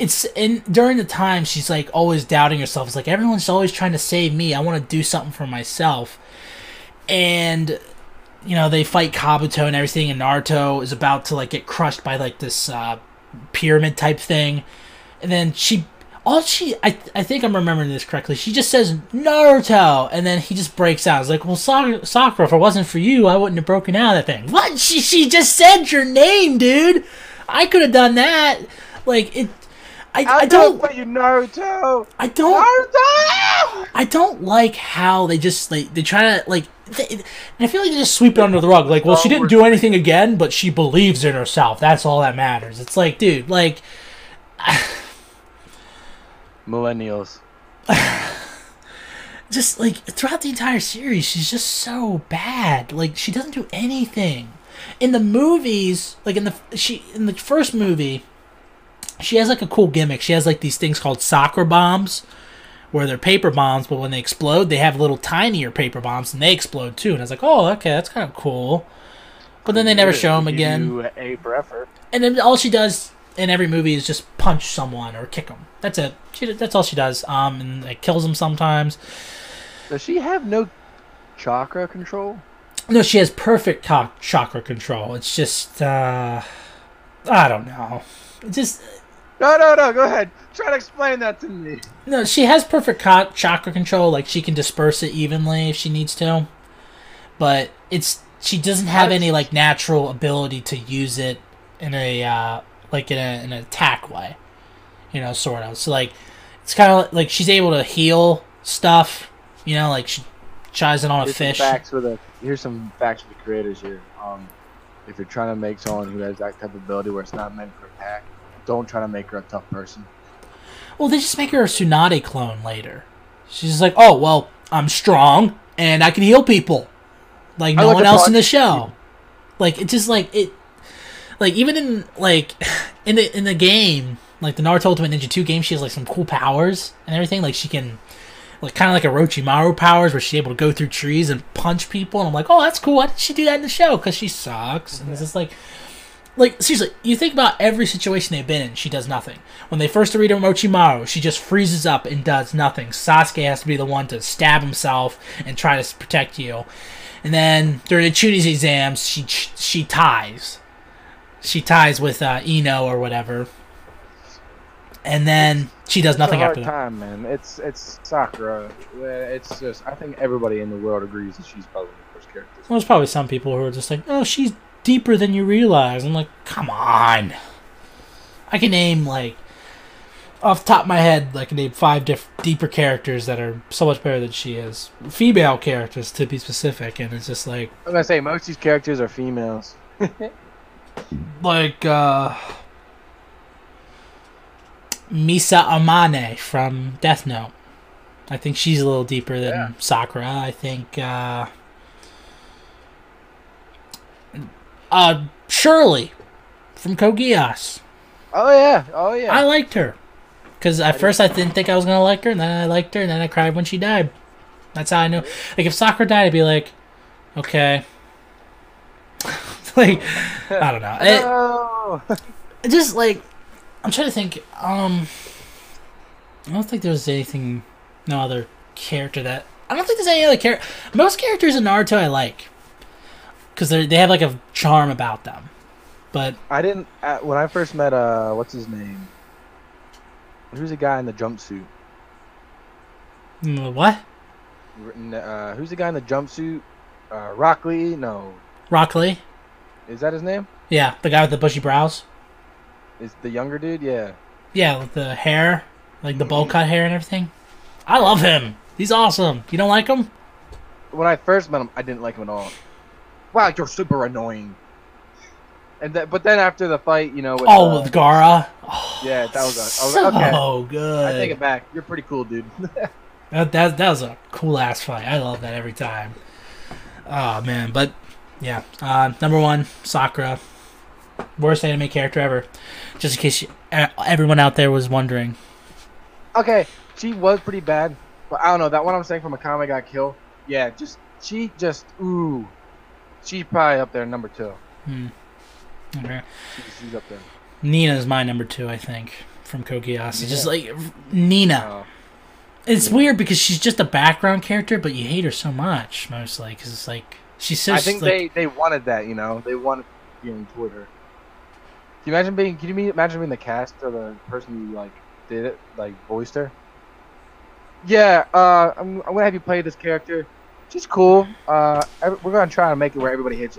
it's in during the time she's like always doubting herself. It's like everyone's always trying to save me. I want to do something for myself, and you know they fight Kabuto and everything, and Naruto is about to like get crushed by like this uh, pyramid type thing, and then she. All she, I, I think I'm remembering this correctly. She just says Naruto, and then he just breaks out. It's like, well, Sa- Sakura, if it wasn't for you, I wouldn't have broken out of that thing. What? She, she just said your name, dude. I could have done that. Like it, I, I I don't, for you, Naruto. I don't, Naruto. I don't like how they just like they try to like. They, and I feel like they just sweep it under the rug. Like, well, she didn't do anything again, but she believes in herself. That's all that matters. It's like, dude, like, Millennials. just like throughout the entire series, she's just so bad. Like, she doesn't do anything. In the movies, like in the she in the first movie, she has like a cool gimmick. She has like these things called soccer bombs, where they're paper bombs, but when they explode, they have little tinier paper bombs and they explode too. And I was like, oh, okay, that's kind of cool. But then they never show them again. A. And then all she does in every movie is just punch someone or kick them. That's it. She that's all she does. Um, and it kills them sometimes. Does she have no chakra control? No, she has perfect cock chakra control. It's just uh, I don't know. It just No, no, no. Go ahead. Try to explain that to me. No, she has perfect co- chakra control. Like she can disperse it evenly if she needs to, but it's she doesn't have any like natural ability to use it in a uh, like in, a, in an attack way. You know, sort of. So like, it's kind of like she's able to heal stuff. You know, like she tries it on a Here's fish. Some facts for the here's some facts for the creators here. Um, if you're trying to make someone who has that type of ability where it's not meant for attack, don't try to make her a tough person. Well, they just make her a Tsunade clone later. She's like, oh well, I'm strong and I can heal people, like no like one else in the show. Like it just like it, like even in like in the in the game, like the Naruto Ultimate Ninja Two game, she has like some cool powers and everything. Like she can. Like kind of like a Orochimaru powers, where she's able to go through trees and punch people, and I'm like, oh, that's cool. Why did she do that in the show? Because she sucks. And it's just like, like seriously, you think about every situation they've been in, she does nothing. When they first read Orochimaru, she just freezes up and does nothing. Sasuke has to be the one to stab himself and try to protect you. And then during the Chunin exams, she she ties, she ties with uh, Ino or whatever, and then she does nothing it's after that. time, man. It's it's Sakura. It's just I think everybody in the world agrees that she's probably the first character. Well, there's probably some people who are just like, oh, she's deeper than you realize. I'm like, come on. I can name like off the top of my head, I can name five diff- deeper characters that are so much better than she is. Female characters, to be specific, and it's just like, I'm gonna say most of these characters are females. like uh, Misa Amane from Death Note. I think she's a little deeper than Yeah. Sakura. I think uh, uh, Shirley from Code Geass. Oh yeah, oh yeah. I liked her because at first I didn't think I was gonna like her, and then I liked her, and then I cried when she died. That's how I know. Like if Sakura died, I'd be like, okay. like I don't know. It- no. just like I'm trying to think. Um, I don't think there's anything, no other character that I don't think there's any other character. Most characters in Naruto I like because they they have like a charm about them. But I didn't uh, when I first met uh what's his name? Who's the guy in the jumpsuit? mm, what Uh, who's the guy in the jumpsuit? Uh, Rock Lee? No, Rock Lee? is that his name? Yeah, the guy with the bushy brows. Is the younger dude? Yeah. Yeah, with the hair, like the bowl cut hair and everything. I love him. He's awesome. You don't like him? When I first met him, I didn't like him at all. Wow, you're super annoying. And that, but then after the fight, you know, with, Oh, uh, with Gaara. Oh, yeah, that was a, was so okay. good. I take it back. You're pretty cool, dude. That, that that was a cool ass fight. I love that every time. Oh man, but yeah, uh, number one, Sakura, worst anime character ever. Just in case you, everyone out there was wondering. okay, she was pretty bad, but I don't know that one I'm saying from Akame ga Kill. Yeah, just she just ooh, she's probably up there number two. Hmm. Okay. She's, she's up there. Nina is my number two, I think, from Code Geass. Just like Nina, Oh. it's weird because she's just a background character, but you hate her so much mostly because it's like she's so. I think like, they they wanted that, you know, they wanted feeling toward her. Can you imagine being? Can you imagine being the cast or the person who like did it, like voiced her? Yeah, uh, I'm, I'm gonna have you play this character. She's cool. Uh, we're gonna try to make it where everybody hates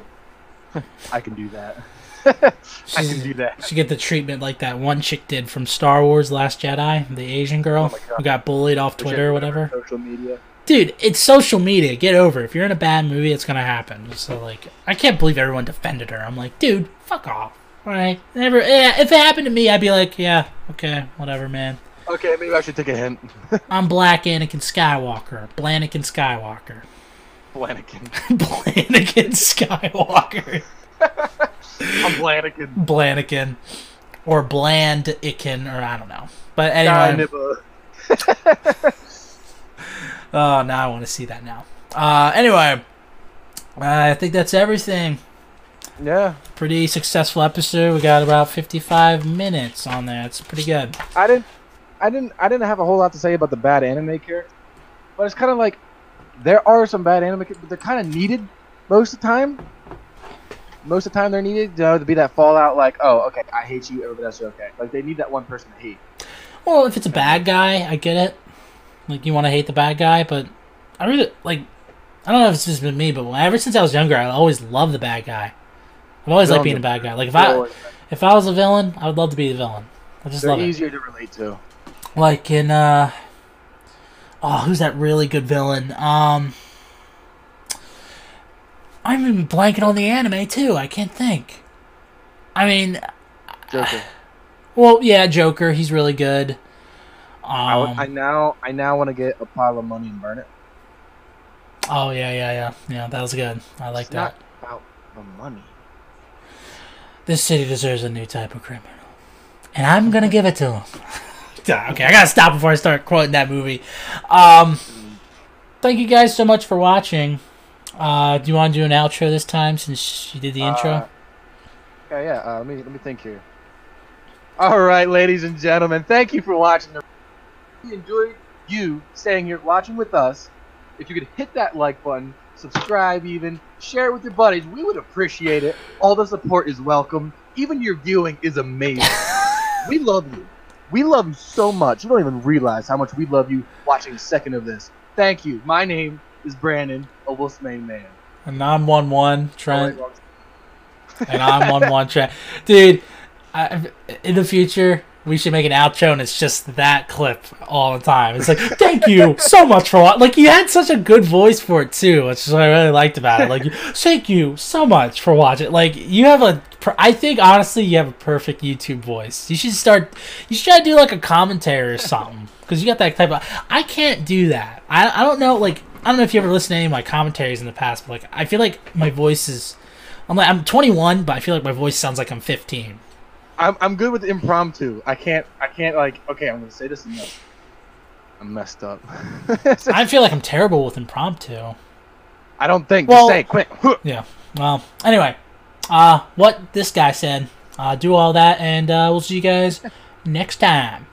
her. I can do that. I can do that. She get the treatment like that one chick did from Star Wars: Last Jedi, the Asian girl Oh who got bullied off Twitter or whatever. Social media. Dude, it's social media. Get over. it. If you're in a bad movie, it's gonna happen. So like, I can't believe everyone defended her. I'm like, dude, fuck off. All right, never. Yeah, if it happened to me, I'd be like, yeah, okay, whatever, man. Okay, maybe I should take a hint. I'm Black Anakin Skywalker. Blanakin Skywalker. Flanagan. Blanakin Skywalker. I'm Flanagan. Blanakin. Or Bland Ikin, or I don't know. But anyway. Oh, now I want to see that now. Uh, anyway, I think that's everything. Yeah, Pretty successful episode. We got about 55 minutes on there. It's pretty good. I didn't, I didn't, I didn't have a whole lot to say about the bad anime character, but it's kind of like there are some bad anime, but they're kind of needed most of the time. Most of the time, they're needed, you know, to be that fallout. Like, oh, okay, I hate you, everybody else is okay. Like, they need that one person to hate. Well, if it's a bad guy, I get it. Like, you want to hate the bad guy, but I really, like, I don't know if it's just been me, but ever since I was younger, I always loved the bad guy. I've always liked being a bad guy. Like, if I if I was a villain, I would love to be the villain. I just they're love it. easier to relate to. like in uh oh who's that really good villain? Um i'm even blanking on the anime too. I can't think. I mean Joker. well yeah joker. He's really good. I, um, I now, I now want to get a pile of money and burn it. oh yeah yeah yeah. Yeah that was good. I like it's that. not about the money. this city deserves a new type of criminal. And i'm gonna give it to him okay i gotta stop before i start quoting that movie um thank you guys so much for watching uh do you want to do an outro this time since you did the intro Uh, yeah, yeah. Uh, let me let me think here. All right, ladies and gentlemen, thank you for watching. We enjoyed you staying here watching with us. If you could hit that like button, subscribe, even share it with your buddies, we would appreciate it. All the support is welcome. Even your viewing is amazing. we love you. We love you so much. You don't even realize how much we love you watching a second of this. Thank you. My name is Brandon, a Wolfsmane man. And I'm one one Oh, Trent, wait, and I'm one one Trent. Dude, I, in the future we should make an outro and it's just that clip all the time. It's like, thank you so much for wa-" like you had such a good voice for it too, which is what I really liked about it. Like, thank you so much for watching. Like you have a, I think honestly you have a perfect YouTube voice. You should start. You should try to do like a commentary or something because you got that type of. I can't do that. I I don't know like. I don't know if you ever listened to any of my commentaries in the past, but like I feel like my voice is I'm like I'm 21, but I feel like my voice sounds like I'm 15. I'm I'm good with impromptu. I can't I can't like okay, I'm gonna say this and no. I'm messed up. I feel like I'm terrible with impromptu. I don't think. Well- Just say it quick. Yeah. Well, anyway, uh, what this guy said. Uh, do all that, and uh, we'll see you guys next time.